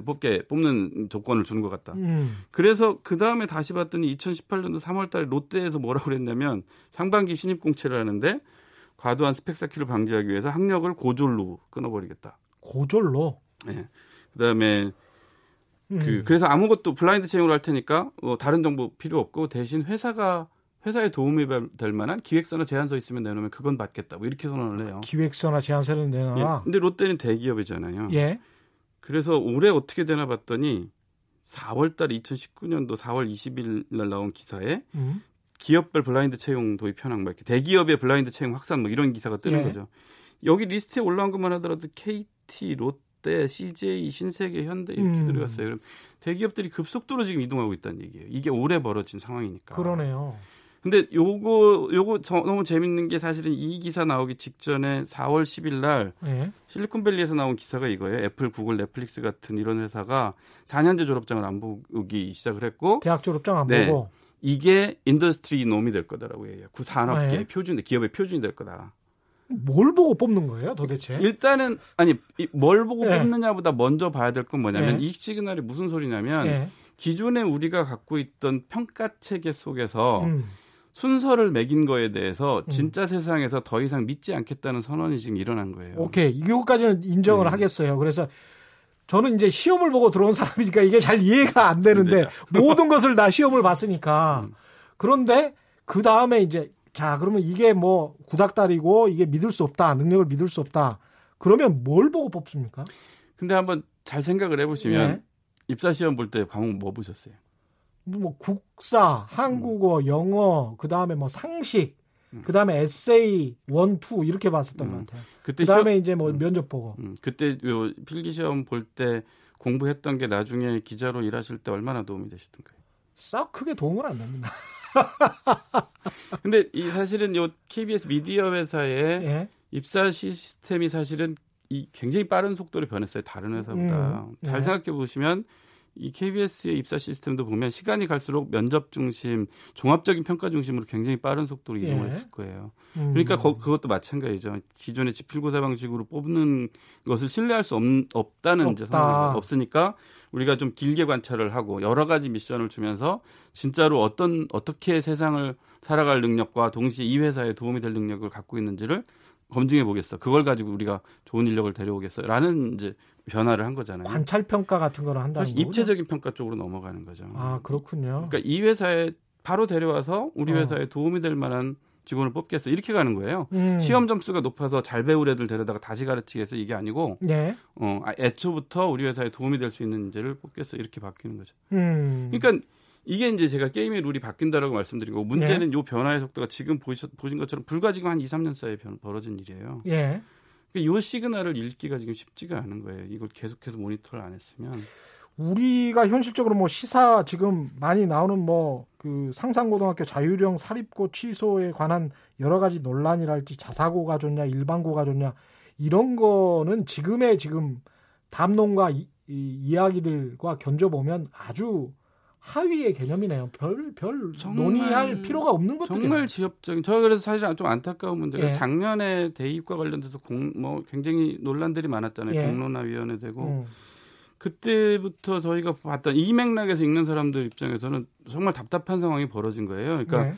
뽑게 뽑는 조건을 주는 것 같다. 음. 그래서 그 다음에 다시 봤더니 2018년도 3월달에 롯데에서 뭐라고 그랬냐면 상반기 신입 공채를 하는데 과도한 스펙 쌓기를 방지하기 위해서 학력을 고졸로 끊어버리겠다. 고졸로. 예. 그다음에 음. 그 그래서 아무것도 블라인드 채용을 할 테니까 어, 다른 정보 필요 없고 대신 회사가 회사에 도움이 될 만한 기획서나 제안서 있으면 내놓으면 그건 받겠다. 뭐 이렇게 선언을 해요. 기획서나 제안서를 예. 내놔라. 근데 롯데는 대기업이잖아요. 예. 그래서 올해 어떻게 되나 봤더니 4월 달 2019년도 4월 20일 날 나온 기사에 음. 기업별 블라인드 채용 도입 현황, 뭐 이렇게 대기업의 블라인드 채용 확산 뭐 이런 기사가 뜨는 예. 거죠. 여기 리스트에 올라온 것만 하더라도 KT, 롯데, CJ, 신세계, 현대 이렇게 음. 들어갔어요. 그럼 대기업들이 급속도로 지금 이동하고 있다는 얘기예요. 이게 올해 벌어진 상황이니까. 그러네요. 근데 요거 요거 너무 재밌는 게 사실은 이 기사 나오기 직전에 4월 10일 날 네. 실리콘밸리에서 나온 기사가 이거예요. 애플, 구글, 넷플릭스 같은 이런 회사가 4년제 졸업장을 안 보기 시작을 했고 대학 졸업장 안 네. 보고 이게 industry norm이 될 얘기예요. 구 산업계 네. 표준 기업의 표준이 될 거다. 뭘 보고 뽑는 거예요, 도대체? 일단은 아니 뭘 보고 네. 뽑느냐보다 먼저 봐야 될 건 뭐냐면 네. 이 시그널이 무슨 소리냐면 네. 기존에 우리가 갖고 있던 평가 체계 속에서 음. 순서를 매긴 거에 대해서 음. 진짜 음. 세상에서 더 이상 믿지 않겠다는 선언이 지금 일어난 거예요. 오케이. 이거까지는 인정을 네. 하겠어요. 그래서 저는 이제 시험을 보고 들어온 사람이니까 이게 잘 이해가 안 되는데 모든 것을 다 시험을 봤으니까 음. 그런데 그 다음에 이제 자 그러면 이게 뭐 구닥다리고 이게 믿을 수 없다 능력을 믿을 수 없다 그러면 뭘 보고 뽑습니까? 근데 한번 잘 생각을 해보시면 네. 입사 시험 볼 때 과목 뭐 보셨어요? 뭐 국사, 한국어, 음. 영어, 그 다음에 뭐 상식, 음. 그 다음에 에세이 one, two 이렇게 봤었던 음. 것 같아요. 그때 그 다음에 이제 뭐 음. 면접 보고. 음. 그때 요 필기 시험 볼 때 공부했던 게 나중에 기자로 일하실 때 얼마나 도움이 되시던가요? 싹 크게 도움은 안 됩니다. 근데 이 사실은 요 KBS 미디어 회사의 예? 입사 시스템이 사실은 이 굉장히 빠른 속도로 변했어요. 다른 회사보다. 음, 잘 예. 생각해 보시면 이 KBS의 입사 시스템도 보면 시간이 갈수록 면접 중심, 종합적인 평가 중심으로 굉장히 빠른 속도로 이동을 예. 했을 거예요. 음. 그러니까 거, 그것도 마찬가지죠. 기존의 지필고사 방식으로 뽑는 것을 신뢰할 수 없, 없다는 이제 상황이 없으니까 우리가 좀 길게 관찰을 하고 여러 가지 미션을 주면서 진짜로 어떤 어떻게 세상을 살아갈 능력과 동시에 이 회사에 도움이 될 능력을 갖고 있는지를 검증해 보겠어. 그걸 가지고 우리가 좋은 인력을 데려오겠어 라는 이제 변화를 한 거잖아요. 관찰 평가 같은 거를 한다는 거죠. 입체적인 평가 쪽으로 넘어가는 거죠. 아 그렇군요. 그러니까 이 회사에 바로 데려와서 우리 어. 회사에 어. 도움이 될 만한 직원을 뽑겠어 이렇게 가는 거예요. 음. 시험 점수가 높아서 잘 배울 애들 데려다가 다시 가르치겠어 이게 아니고 네. 어, 아, 애초부터 우리 회사에 도움이 될 수 있는 인재를 뽑겠어 이렇게 바뀌는 거죠. 음. 그러니까 이게 이제 제가 게임의 룰이 바뀐다라고 말씀드린 거고 문제는 네. 요 변화의 속도가 지금 보신 것처럼 불과 지금 한 2, 3년 사이에 변, 벌어진 일이에요. 예. 그러니까 요 시그널을 읽기가 지금 쉽지가 않은 거예요. 이걸 계속해서 모니터를 안 했으면. 우리가 현실적으로 뭐 시사 지금 많이 나오는 뭐 그 상상고등학교 자율형 사립고 취소에 관한 여러 가지 논란이랄지 자사고가 좋냐 일반고가 좋냐 이런 거는 지금의 지금 담론과 이, 이 이야기들과 견져 보면 아주 하위의 개념이네요. 별, 별 논의할 필요가 없는 것들 정말 지엽적인. 저 그래서 사실 좀 안타까운 문제가 예. 작년에 대입과 관련돼서 공, 뭐 굉장히 논란들이 많았잖아요. 예. 공론화위원회 되고. 음. 그때부터 저희가 봤던 이 맥락에서 읽는 사람들 입장에서는 정말 답답한 상황이 벌어진 거예요. 그러니까 네.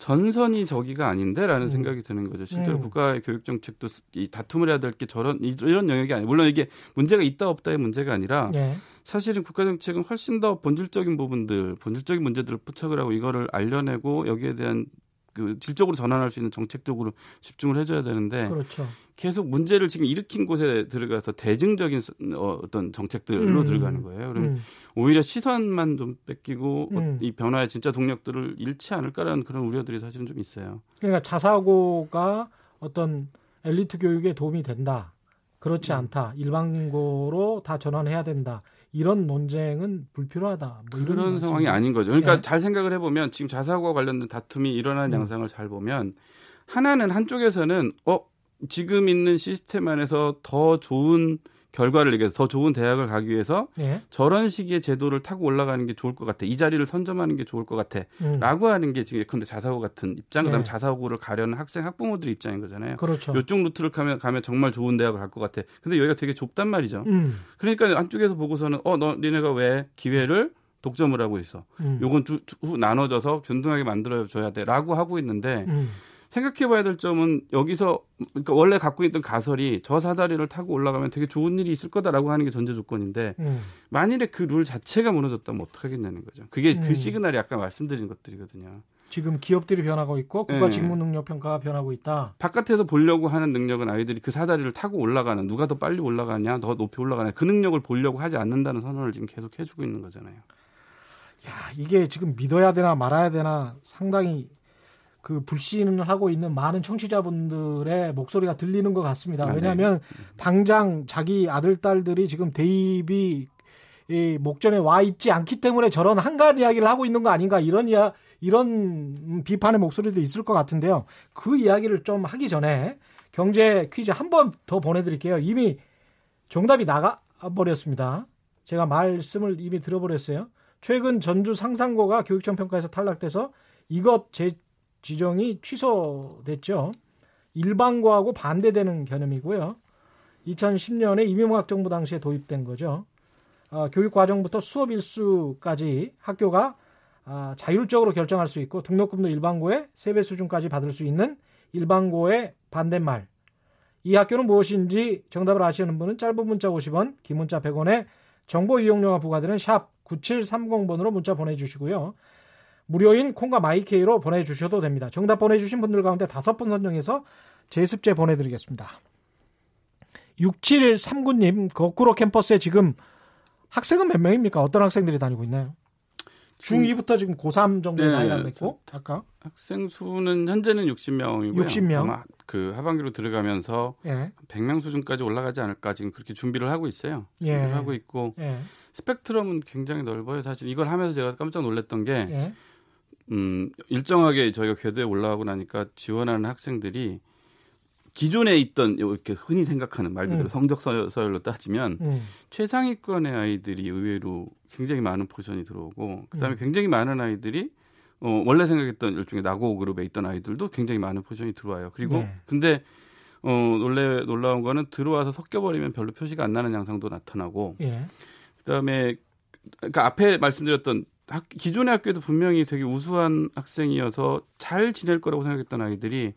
전선이 저기가 아닌데라는 음. 생각이 드는 거죠. 실제로 음. 국가의 교육 정책도 이 다툼을 해야 될 게 저런 이런 영역이 아니에요. 물론 이게 문제가 있다 없다의 문제가 아니라 네. 사실은 국가 정책은 훨씬 더 본질적인 부분들, 본질적인 문제들을 포착을 하고 이거를 알려내고 여기에 대한 그 질적으로 전환할 수 있는 정책적으로 집중을 해줘야 되는데 그렇죠. 계속 문제를 지금 일으킨 곳에 들어가서 대증적인 어, 어떤 정책들로 음. 들어가는 거예요. 그러면 음. 오히려 시선만 좀 뺏기고 음. 이 변화의 진짜 동력들을 잃지 않을까라는 그런 우려들이 사실은 좀 있어요. 그러니까 자사고가 어떤 엘리트 교육에 도움이 된다. 그렇지 음. 않다. 일반고로 다 전환해야 된다. 이런 논쟁은 불필요하다. 뭐 그런 상황이 아닌 거죠. 그러니까 예. 잘 생각을 해보면 지금 자사고와 관련된 다툼이 일어나는 음. 양상을 잘 보면 하나는 한쪽에서는 어 지금 있는 시스템 안에서 더 좋은 결과를 얘기해서 더 좋은 대학을 가기 위해서 예. 저런 식의 제도를 타고 올라가는 게 좋을 것 같아. 이 자리를 선점하는 게 좋을 것 같아. 음. 라고 하는 게 지금 예컨대 자사고 같은 입장, 그 다음에 예. 자사고를 가려는 학생, 학부모들의 입장인 거잖아요. 그렇죠. 이쪽 루트를 가면, 가면 정말 좋은 대학을 갈 것 같아. 근데 여기가 되게 좁단 말이죠. 음. 그러니까 안쪽에서 보고서는 어, 너, 니네가 왜 기회를 독점을 하고 있어. 음. 요건 두, 두, 나눠져서 균등하게 만들어줘야 돼. 라고 하고 있는데 음. 생각해봐야 될 점은 여기서 그러니까 원래 갖고 있던 가설이 저 사다리를 타고 올라가면 되게 좋은 일이 있을 거다라고 하는 게 전제 조건인데 음. 만일에 그 룰 자체가 무너졌다면 어떡하겠냐는 거죠. 그게 그 음. 그 시그널이 아까 말씀드린 것들이거든요. 지금 기업들이 변하고 있고 국가 네. 직무 능력 평가가 변하고 있다. 바깥에서 보려고 하는 능력은 아이들이 그 사다리를 타고 올라가는 누가 더 빨리 올라가냐, 더 높이 올라가냐 그 능력을 보려고 하지 않는다는 선언을 지금 계속 해주고 있는 거잖아요. 야 이게 지금 믿어야 되나 말아야 되나 상당히 그 불신을 하고 있는 많은 청취자분들의 목소리가 들리는 것 같습니다. 아, 네. 왜냐하면 네. 당장 자기 아들 딸들이 지금 대입이 이 목전에 와 있지 않기 때문에 저런 한가한 이야기를 하고 있는 거 아닌가 이런 이야 이런 비판의 목소리도 있을 것 같은데요. 그 이야기를 좀 하기 전에 경제 퀴즈 한 번 더 보내드릴게요. 이미 정답이 나가 버렸습니다. 제가 말씀을 이미 들어버렸어요. 최근 전주 상상고가 교육청 평가에서 탈락돼서 이것 제 지정이 취소됐죠. 일반고하고 반대되는 개념이고요. 2010년에 이명박 정부 당시에 도입된 거죠. 어, 교육 과정부터 수업 일수까지 학교가 아, 자율적으로 결정할 수 있고 등록금도 일반고의 3배 수준까지 받을 수 있는 일반고의 반대말. 이 학교는 무엇인지 정답을 아시는 분은 짧은 문자 50원, 긴 문자 100원에 정보 이용료가 부과되는 샵 9730번으로 문자 보내주시고요. 무료인 콩과 마이케이로 보내주셔도 됩니다. 정답 보내주신 분들 가운데 다섯 분 선정해서 제습제 보내드리겠습니다. 6739님, 거꾸로 캠퍼스에 지금 학생은 몇 명입니까? 어떤 학생들이 다니고 있나요? 중2부터 지금 고3 정도의 네, 나이라고 했고, 아까? 학생 수는 현재는 60명이고요. 60명. 아마 그 하반기로 들어가면서 예. 100명 수준까지 올라가지 않을까 지금 그렇게 준비를 하고 있어요. 예. 준비를 하고 있고, 예. 스펙트럼은 굉장히 넓어요. 사실 이걸 하면서 제가 깜짝 놀랐던 게, 예. 음, 일정하게 저희가 궤도에 올라가고 나니까 지원하는 학생들이 기존에 있던 이렇게 흔히 생각하는 말 그대로 음. 성적 서열로 따지면 음. 최상위권의 아이들이 의외로 굉장히 많은 portion이 들어오고 그다음에 음. 굉장히 많은 아이들이 어, 원래 생각했던 일종의 낙오 그룹에 있던 아이들도 굉장히 많은 portion이 들어와요. 그리고 네. 근데 어, 놀래 놀라운 거는 들어와서 섞여버리면 별로 표시가 안 나는 양상도 나타나고 예. 그다음에 그러니까 앞에 말씀드렸던 학, 기존의 학교에도 분명히 되게 우수한 학생이어서 잘 지낼 거라고 생각했던 아이들이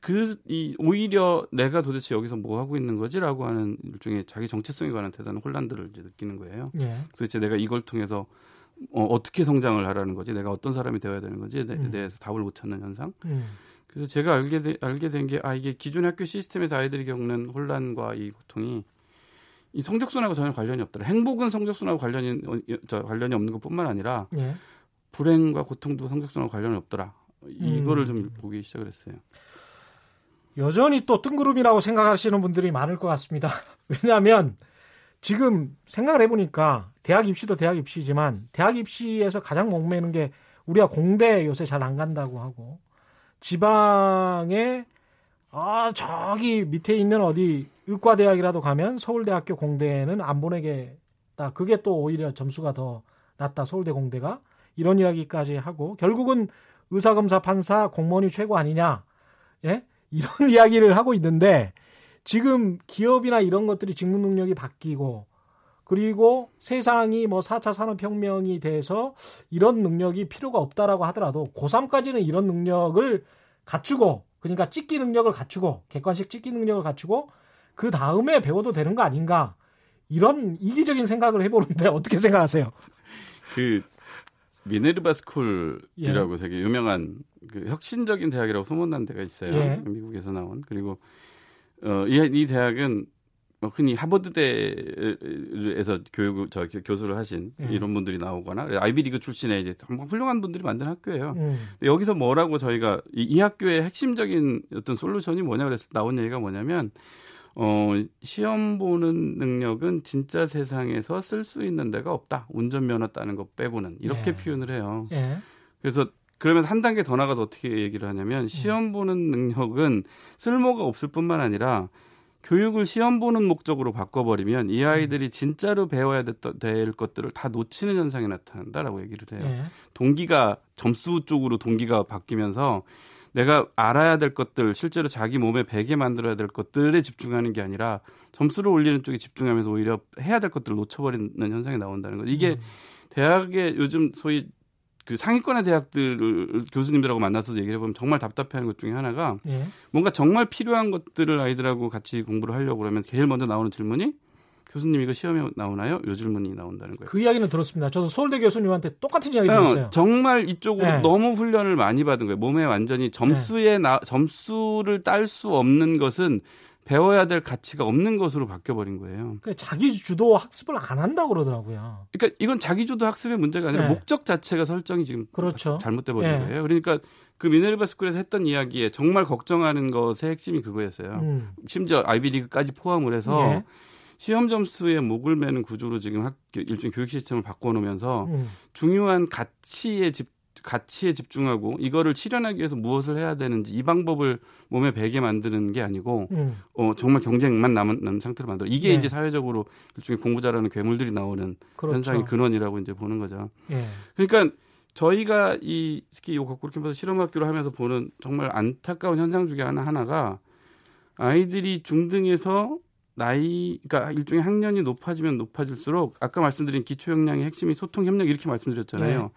그 이 오히려 내가 도대체 여기서 뭐 하고 있는 거지라고 하는 일종의 자기 정체성에 관한 대단한 혼란들을 이제 느끼는 거예요. 예. 도대체 내가 이걸 통해서 어, 어떻게 성장을 하라는 거지, 내가 어떤 사람이 되어야 되는 건지에 음. 대해서 답을 못 찾는 현상. 음. 그래서 제가 알게 되, 알게 된 게 아 이게 기존 학교 시스템에서 아이들이 겪는 혼란과 이 고통이 이 성적순하고 전혀 관련이 없더라. 행복은 성적순하고 관련이 어, 저 관련이 없는 것뿐만 아니라 예. 불행과 고통도 성적순하고 관련이 없더라. 이거를 음. 좀 보기 시작을 했어요. 여전히 또 뜬구름이라고 생각하시는 분들이 많을 것 같습니다. 왜냐하면 지금 생각을 해보니까 대학 입시도 대학 입시지만 대학 입시에서 가장 목매는 게 우리가 공대 요새 잘 안 간다고 하고 지방에 아 저기 밑에 있는 어디 의과대학이라도 가면 서울대학교 공대는 안 보내겠다. 그게 또 오히려 점수가 더 낮다. 서울대 공대가 이런 이야기까지 하고 결국은 의사 검사 판사 공무원이 최고 아니냐. 예? 이런 이야기를 하고 있는데 지금 기업이나 이런 것들이 직무 능력이 바뀌고 그리고 세상이 뭐 4차 산업혁명이 돼서 이런 능력이 필요가 없다라고 하더라도 고3까지는 이런 능력을 갖추고 그러니까 찍기 능력을 갖추고 객관식 찍기 능력을 갖추고 그 다음에 배워도 되는 거 아닌가 이런 이기적인 생각을 해보는데 어떻게 생각하세요? 그 미네르바 스쿨이라고 예. 되게 유명한 그 혁신적인 대학이라고 소문난 데가 있어요. 예. 미국에서 나온 그리고 어, 이, 이 대학은 뭐 흔히 하버드대에서 교육 저 교수를 하신 예. 이런 분들이 나오거나 아이비리그 출신의 이제 정말 훌륭한 분들이 만든 학교예요. 음. 여기서 뭐라고 저희가 이, 이 학교의 핵심적인 어떤 솔루션이 뭐냐 그래서 나온 얘기가 뭐냐면 어, 시험 보는 능력은 진짜 세상에서 쓸 수 있는 데가 없다. 운전면허 따는 거 빼고는. 이렇게 예. 표현을 해요. 예. 그래서 그러면 한 단계 더 나가서 어떻게 얘기를 하냐면 시험 보는 능력은 쓸모가 없을 뿐만 아니라 교육을 시험 보는 목적으로 바꿔버리면 이 아이들이 진짜로 배워야 될 것들을 다 놓치는 현상이 나타난다라고 얘기를 해요. 예. 동기가 점수 쪽으로 동기가 바뀌면서 내가 알아야 될 것들, 실제로 자기 몸에 배게 만들어야 될 것들에 집중하는 게 아니라 점수를 올리는 쪽에 집중하면서 오히려 해야 될 것들을 놓쳐버리는 현상이 나온다는 거. 이게 음. 대학의 요즘 소위 그 상위권의 대학들 교수님들하고 만나서 얘기를 해보면 정말 답답해하는 것 중에 하나가 예. 뭔가 정말 필요한 것들을 아이들하고 같이 공부를 하려고 그러면 제일 먼저 나오는 질문이 교수님 이거 시험에 나오나요? 요 질문이 나온다는 거예요. 그 이야기는 들었습니다. 저도 서울대 교수님한테 똑같은 이야기 들었어요. 정말 이쪽으로 네. 너무 훈련을 많이 받은 거예요. 몸에 완전히 점수에 네. 나, 점수를 딸 수 없는 것은 배워야 될 가치가 없는 것으로 바뀌어 버린 거예요. 그 자기 주도 학습을 안 한다고 그러더라고요. 그러니까 이건 자기 주도 학습의 문제가 아니라 네. 목적 자체가 설정이 지금 그렇죠. 잘못돼 버린 네. 거예요. 그러니까 그 미네르바 스쿨에서 했던 이야기에 정말 걱정하는 것의 핵심이 그거였어요. 음. 심지어 아이비리그까지 포함을 해서 예. 시험 점수에 목을 매는 구조로 지금 학교 일종 교육 시스템을 바꿔놓으면서 음. 중요한 가치에 집 가치에 집중하고 이거를 실현하기 위해서 무엇을 해야 되는지 이 방법을 몸에 배게 만드는 게 아니고 음. 어, 정말 경쟁만 남은, 남은 상태로 만들어 이게 네. 이제 사회적으로 일종의 공부 잘하는 괴물들이 나오는 그렇죠. 현상의 근원이라고 이제 보는 거죠. 예. 그러니까 저희가 이 특히 이 거꾸로 캠퍼스 실험학교를 하면서 보는 정말 안타까운 현상 중에 하나 하나가 아이들이 중등에서 나이 그러니까 일종의 학년이 높아지면 높아질수록 아까 말씀드린 기초 역량의 핵심이 소통 협력 이렇게 말씀드렸잖아요.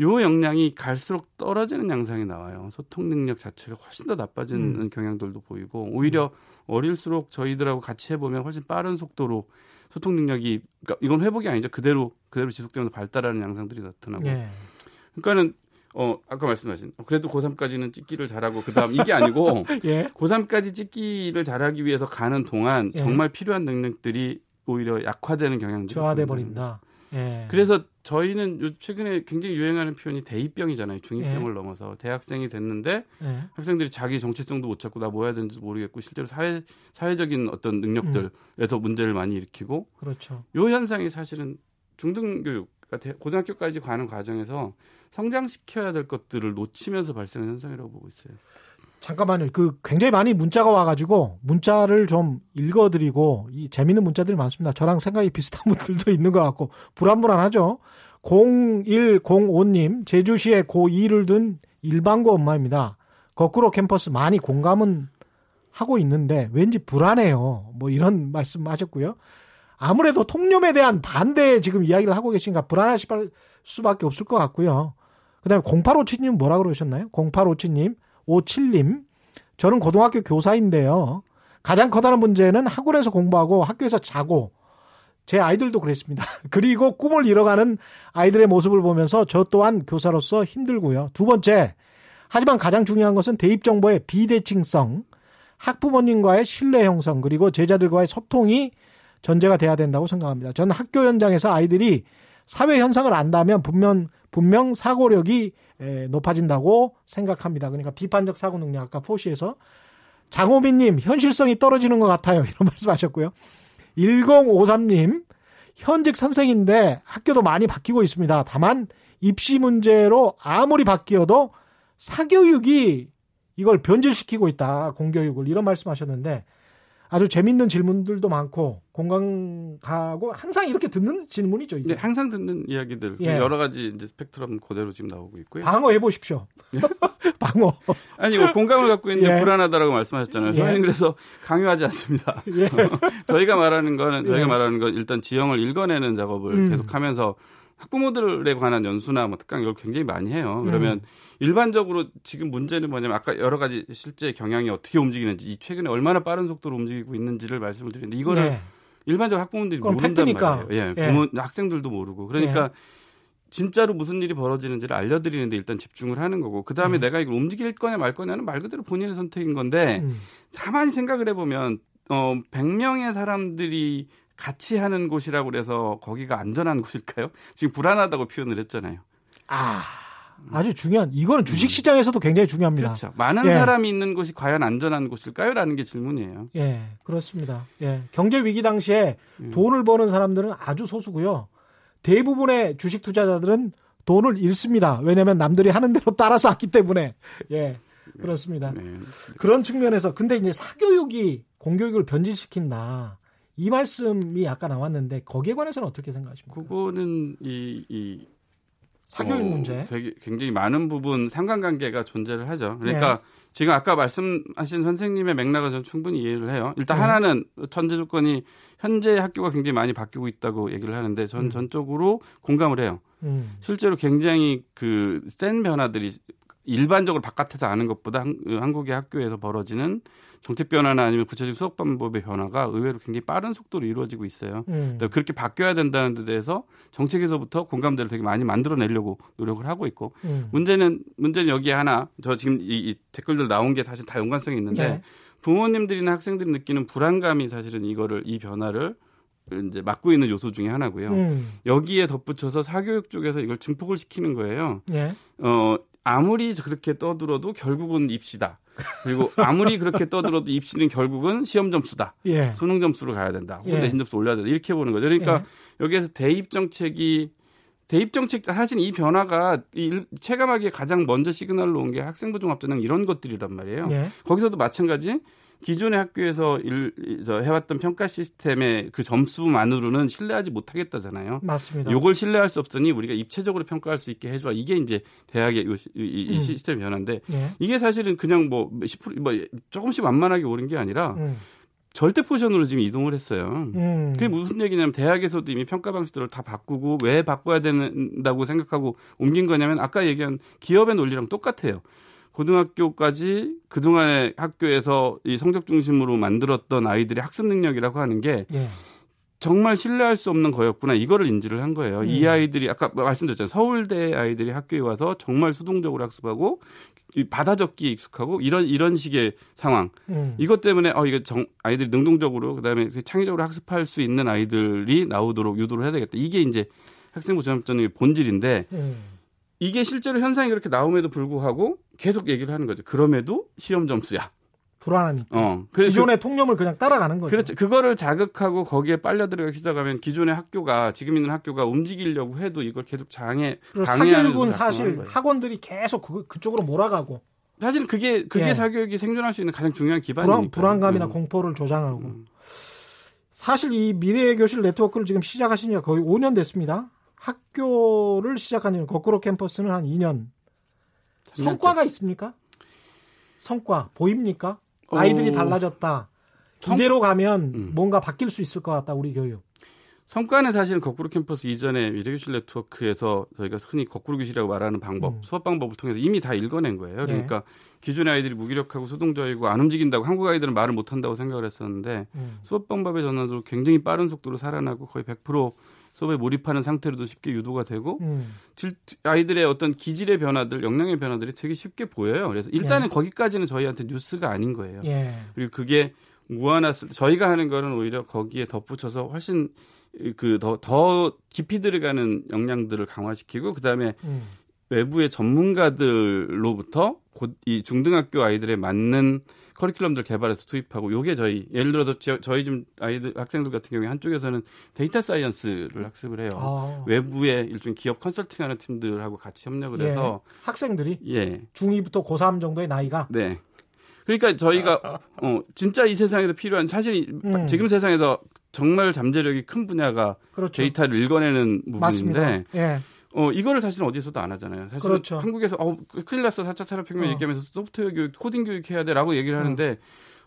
요 역량이 갈수록 떨어지는 양상이 나와요. 소통 능력 자체가 훨씬 더 나빠지는 음. 경향들도 보이고 오히려 어릴수록 저희들하고 같이 해보면 훨씬 빠른 속도로 소통 능력이 그러니까 이건 회복이 아니죠. 그대로 그대로 지속되면서 발달하는 양상들이 나타나고 예. 그러니까는 어 아까 말씀하신 어, 그래도 고3까지는 찍기를 잘하고 그다음 이게 아니고 예. 고3까지 찍기를 잘하기 위해서 가는 동안 예. 정말 필요한 능력들이 오히려 약화되는 경향들이 저하돼 버린다. 예. 그래서 저희는 요 최근에 굉장히 유행하는 표현이 대입병이잖아요. 중이병을 예. 넘어서 대학생이 됐는데 예. 학생들이 자기 정체성도 못 찾고 나 뭐 해야 되는지 모르겠고 실제로 사회 사회적인 어떤 능력들에서 문제를 많이 일으키고 그렇죠. 요 현상이 사실은 중등교육 그러니까 대- 고등학교까지 가는 과정에서 성장시켜야 될 것들을 놓치면서 발생하는 현상이라고 보고 있어요. 잠깐만요. 그 굉장히 많이 문자가 와가지고 문자를 좀 읽어드리고 이 재밌는 문자들이 많습니다. 저랑 생각이 비슷한 분들도 있는 것 같고 불안불안하죠. 0105님 제주시에 고2를 둔 일반고 엄마입니다. 거꾸로 캠퍼스 많이 공감은 하고 있는데 왠지 불안해요. 뭐 이런 말씀하셨고요. 아무래도 통념에 대한 반대에 지금 이야기를 하고 계신가 불안하실 수밖에 없을 것 같고요. 그다음에 0857님 뭐라 그러셨나요? 0857님, 57님. 저는 고등학교 교사인데요. 가장 커다란 문제는 학원에서 공부하고 학교에서 자고 제 아이들도 그랬습니다. 그리고 꿈을 잃어가는 아이들의 모습을 보면서 저 또한 교사로서 힘들고요. 두 번째, 하지만 가장 중요한 것은 대입 정보의 비대칭성, 학부모님과의 신뢰 형성, 그리고 제자들과의 소통이 전제가 돼야 된다고 생각합니다. 저는 학교 현장에서 아이들이 사회 현상을 안다면 분명 분명 사고력이 에, 높아진다고 생각합니다. 그러니까 비판적 사고 능력 아까 포시에서 장호민님 현실성이 떨어지는 것 같아요. 이런 말씀하셨고요. 1053님 현직 선생인데 학교도 많이 바뀌고 있습니다. 다만 입시 문제로 아무리 바뀌어도 사교육이 이걸 변질시키고 있다. 공교육을 이런 말씀하셨는데 아주 재밌는 질문들도 많고 공감 가고 항상 이렇게 듣는 질문이죠. 이게. 네, 항상 듣는 이야기들 예. 여러 가지 이제 스펙트럼 그대로 지금 나오고 있고요. 방어해 보십시오. 방어. 아니 뭐 공감을 갖고 있는데 예. 불안하다라고 말씀하셨잖아요. 예. 저희는 그래서 강요하지 않습니다. 예. 저희가 말하는 거는 저희가 예. 말하는 건 일단 지형을 읽어내는 작업을 음. 계속하면서 학부모들에 관한 연수나 뭐 특강 이걸 굉장히 많이 해요. 그러면 음. 일반적으로 지금 문제는 뭐냐면 아까 여러 가지 실제 경향이 어떻게 움직이는지 이 최근에 얼마나 빠른 속도로 움직이고 있는지를 말씀을 드리는데 이거를 네. 일반적으로 학부모들이 모른단 팩트니까. 말이에요. 예, 예. 부모 학생들도 모르고 그러니까 진짜로 무슨 일이 벌어지는지를 알려드리는데 일단 집중을 하는 거고 그 다음에 네. 내가 이걸 움직일 거냐 말 거냐는 말 그대로 본인의 선택인 건데 음. 가만히 생각을 해보면 어 100명의 사람들이 같이 하는 곳이라고 그래서 거기가 안전한 곳일까요? 지금 불안하다고 표현을 했잖아요. 아, 아주 중요한 이거는 주식 시장에서도 굉장히 중요합니다. 그렇죠. 많은 예. 사람이 있는 곳이 과연 안전한 곳일까요? 라는 게 질문이에요. 예, 그렇습니다. 예. 경제 위기 당시에 음. 돈을 버는 사람들은 아주 소수고요. 대부분의 주식 투자자들은 돈을 잃습니다. 왜냐하면 남들이 하는 대로 따라서 하기 때문에. 예, 그렇습니다. 네. 그런 측면에서 근데 이제 사교육이 공교육을 변질시킨다. 이 말씀이 아까 나왔는데 거기에 관해서는 어떻게 생각하십니까? 그거는 이, 이 사교육 어, 문제. 되게 굉장히 많은 부분 상관관계가 존재를 하죠. 그러니까 지금 아까 말씀하신 선생님의 맥락은 저는 충분히 이해를 해요. 일단 네. 하나는 전제 조건이 현재 학교가 굉장히 많이 바뀌고 있다고 얘기를 하는데 전 음. 전적으로 공감을 해요. 음, 실제로 굉장히 그 센 변화들이 일반적으로 바깥에서 아는 것보다 한, 한국의 학교에서 벌어지는 정책 변화나 아니면 구체적 수업 방법의 변화가 의외로 굉장히 빠른 속도로 이루어지고 있어요. 음. 그러니까 그렇게 바뀌어야 된다는 데 대해서 정책에서부터 공감대를 되게 많이 만들어내려고 노력을 하고 있고 음. 문제는 문제는 여기에 하나 저 지금 이, 이 댓글들 나온 게 사실 다 연관성이 있는데 네. 부모님들이나 학생들이 느끼는 불안감이 사실은 이거를 이 변화를 이제 막고 있는 요소 중에 하나고요. 음. 여기에 덧붙여서 사교육 쪽에서 이걸 증폭을 시키는 거예요. 예. 어 아무리 그렇게 떠들어도 결국은 입시다. 그리고 아무리 그렇게 떠들어도 입시는 결국은 시험 점수다. 예. 수능 점수로 가야 된다. 혹은 예. 내신 점수 올려야 된다. 이렇게 보는 거죠. 그러니까 예. 여기에서 대입 정책이 대입 정책 사실 이 변화가 이 체감하기에 가장 먼저 시그널로 온 게 학생부 종합전형 이런 것들이란 말이에요. 예. 거기서도 마찬가지 기존의 학교에서 일, 저 해왔던 평가 시스템의 그 점수만으로는 신뢰하지 못하겠다잖아요. 맞습니다. 요걸 신뢰할 수 없으니 우리가 입체적으로 평가할 수 있게 해줘. 이게 이제 대학의 이, 이, 이 음. 시스템 변화인데 예. 이게 사실은 그냥 뭐 10%, 뭐 조금씩 완만하게 오른 게 아니라 음. 절대 포션으로 지금 이동을 했어요. 음. 그게 무슨 얘기냐면 대학에서도 이미 평가 방식들을 다 바꾸고 왜 바꿔야 된다고 생각하고 옮긴 거냐면 아까 얘기한 기업의 논리랑 똑같아요. 고등학교까지 그동안의 학교에서 이 성적 중심으로 만들었던 아이들의 학습 능력이라고 하는 게 예. 정말 신뢰할 수 없는 거였구나 이거를 인지를 한 거예요. 음. 이 아이들이 아까 말씀드렸잖아요. 서울대 아이들이 학교에 와서 정말 수동적으로 학습하고 받아 적기에 익숙하고 이런 이런 식의 상황. 음. 이것 때문에 어 이게 정 아이들이 능동적으로 그다음에 그 창의적으로 학습할 수 있는 아이들이 나오도록 유도를 해야 되겠다. 이게 이제 학생부 전업전의 본질인데 음. 이게 실제로 현상이 그렇게 나옴에도 불구하고 계속 얘기를 하는 거죠. 그럼에도 시험 점수야. 불안하니까. 어. 기존의 그, 통념을 그냥 따라가는 거죠. 그렇죠. 그거를 자극하고 거기에 빨려 들어가기 시작하면 기존의 학교가 지금 있는 학교가 움직이려고 해도 이걸 계속 장애 사교육은 사실 학원들이 계속 그, 그쪽으로 몰아가고 사실 그게 그게 예. 사교육이 생존할 수 있는 가장 중요한 기반이니까. 불안, 감이나 음. 공포를 조장하고. 음. 사실 이 미래의 교실 네트워크를 지금 시작하신 지가 거의 5년 됐습니다. 학교를 시작한 지는 거꾸로 캠퍼스는 한 2년. 성과가 있습니까? 성과 보입니까? 아이들이 어... 달라졌다. 이대로 가면 음. 뭔가 바뀔 수 있을 것 같다. 우리 교육. 성과는 사실은 거꾸로 캠퍼스 이전에 미래교실 네트워크에서 저희가 흔히 거꾸로 교실이라고 말하는 방법, 음. 수업 방법을 통해서 이미 다 읽어낸 거예요. 그러니까 네. 기존의 아이들이 무기력하고 수동적이고 안 움직인다고 한국 아이들은 말을 못 한다고 생각을 했었는데 음. 수업 방법의 전환으로 굉장히 빠른 속도로 살아나고 거의 100% 수업에 몰입하는 상태로도 쉽게 유도가 되고 음. 아이들의 어떤 기질의 변화들, 역량의 변화들이 되게 쉽게 보여요. 그래서 일단은 예. 거기까지는 저희한테 뉴스가 아닌 거예요. 예. 그리고 그게 무한했을 저희가 하는 거는 오히려 거기에 덧붙여서 훨씬 그더더 깊이 들어가는 역량들을 강화시키고 그다음에 음. 외부의 전문가들로부터 곧 이 중등학교 아이들에 맞는 커리큘럼들 개발해서 투입하고 요게 저희 예를 들어서 저희 집 아이들 학생들 같은 경우에 한쪽에서는 data science를 학습을 해요. 아. 외부의 일종 기업 컨설팅하는 팀들하고 같이 협력을 예. 해서 학생들이 예. 중2부터 고3 정도의 나이가 네. 그러니까 저희가 어 진짜 이 세상에서 필요한 사실 음. 지금 세상에서 정말 잠재력이 큰 분야가 그렇죠. 데이터를 읽어내는 부분인데. 예. 어, 이거를 사실은 어디서도 안 하잖아요. 사실 그렇죠. 한국에서 어, 큰일 났어. 4차 산업혁명 어. 얘기하면서 소프트웨어 교육, 코딩 교육 해야 돼라고 얘기를 어. 하는데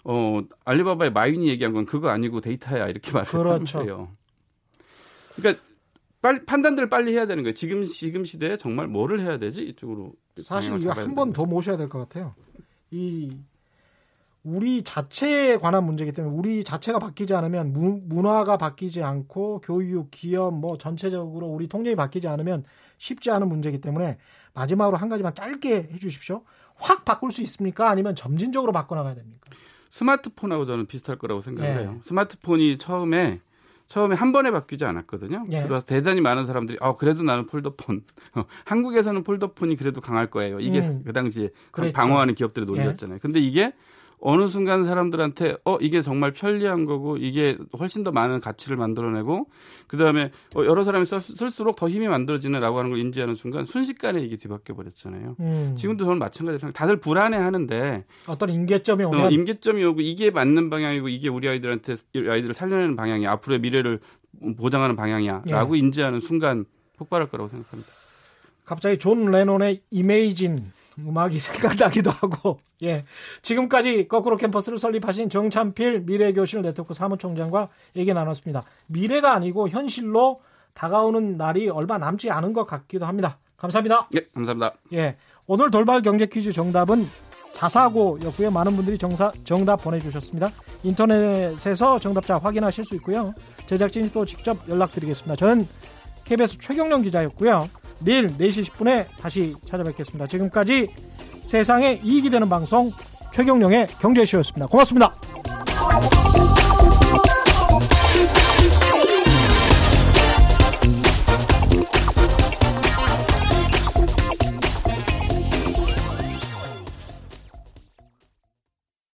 어, 알리바바의 마윈이 얘기한 건 그거 아니고 데이터야 이렇게 말을 그렇죠. 거예요. 그러니까 빨리 판단들을 빨리 해야 되는 거예요. 지금 지금 시대에 정말 뭐를 해야 되지? 이쪽으로 사실 이거 한 번 더 모셔야 될 것 같아요. 이 우리 자체에 관한 문제이기 때문에 우리 자체가 바뀌지 않으면 무, 문화가 바뀌지 않고 교육, 기업 뭐 전체적으로 우리 통념이 바뀌지 않으면 쉽지 않은 문제이기 때문에 마지막으로 한 가지만 짧게 해 주십시오. 확 바꿀 수 있습니까? 아니면 점진적으로 바꿔 나가야 됩니까? 스마트폰하고 저는 비슷할 거라고 생각을 네. 해요. 스마트폰이 처음에 처음에 한 번에 바뀌지 않았거든요. 예. 그래서 대단히 많은 사람들이 어 그래도 나는 폴더폰. 한국에서는 폴더폰이 그래도 강할 거예요. 이게 음. 그 당시에 그랬죠. 방어하는 기업들의 논리였잖아요. 예. 근데 이게 어느 순간 사람들한테 어 이게 정말 편리한 거고 이게 훨씬 더 많은 가치를 만들어내고 그 다음에 어, 여러 사람이 쓸, 쓸수록 더 힘이 만들어지는라고 하는 걸 인지하는 순간 순식간에 이게 뒤바뀌어 버렸잖아요. 음. 지금도 저는 마찬가지로 다들 불안해하는데 어떤 임계점이 어, 오면 어, 임계점이 오고 이게 맞는 방향이고 이게 우리 아이들한테 아이들을 살려내는 방향이 앞으로의 미래를 보장하는 방향이야라고 예. 인지하는 순간 폭발할 거라고 생각합니다. 갑자기 존 레논의 Imagine 음악이 생각나기도 하고 예 지금까지 거꾸로 캠퍼스를 설립하신 정찬필 미래교실 네트워크 사무총장과 얘기 나눴습니다. 미래가 아니고 현실로 다가오는 날이 얼마 남지 않은 것 같기도 합니다. 감사합니다. 예, 감사합니다. 예, 오늘 돌발 경제 퀴즈 정답은 자사고였고요. 많은 분들이 정사, 정답 보내주셨습니다. 인터넷에서 정답자 확인하실 수 있고요. 제작진이 또 직접 연락드리겠습니다. 저는 KBS 최경령 기자였고요. 내일 4시 10분에 다시 찾아뵙겠습니다. 지금까지 세상에 이익이 되는 방송 최경령의 경제쇼였습니다. 고맙습니다.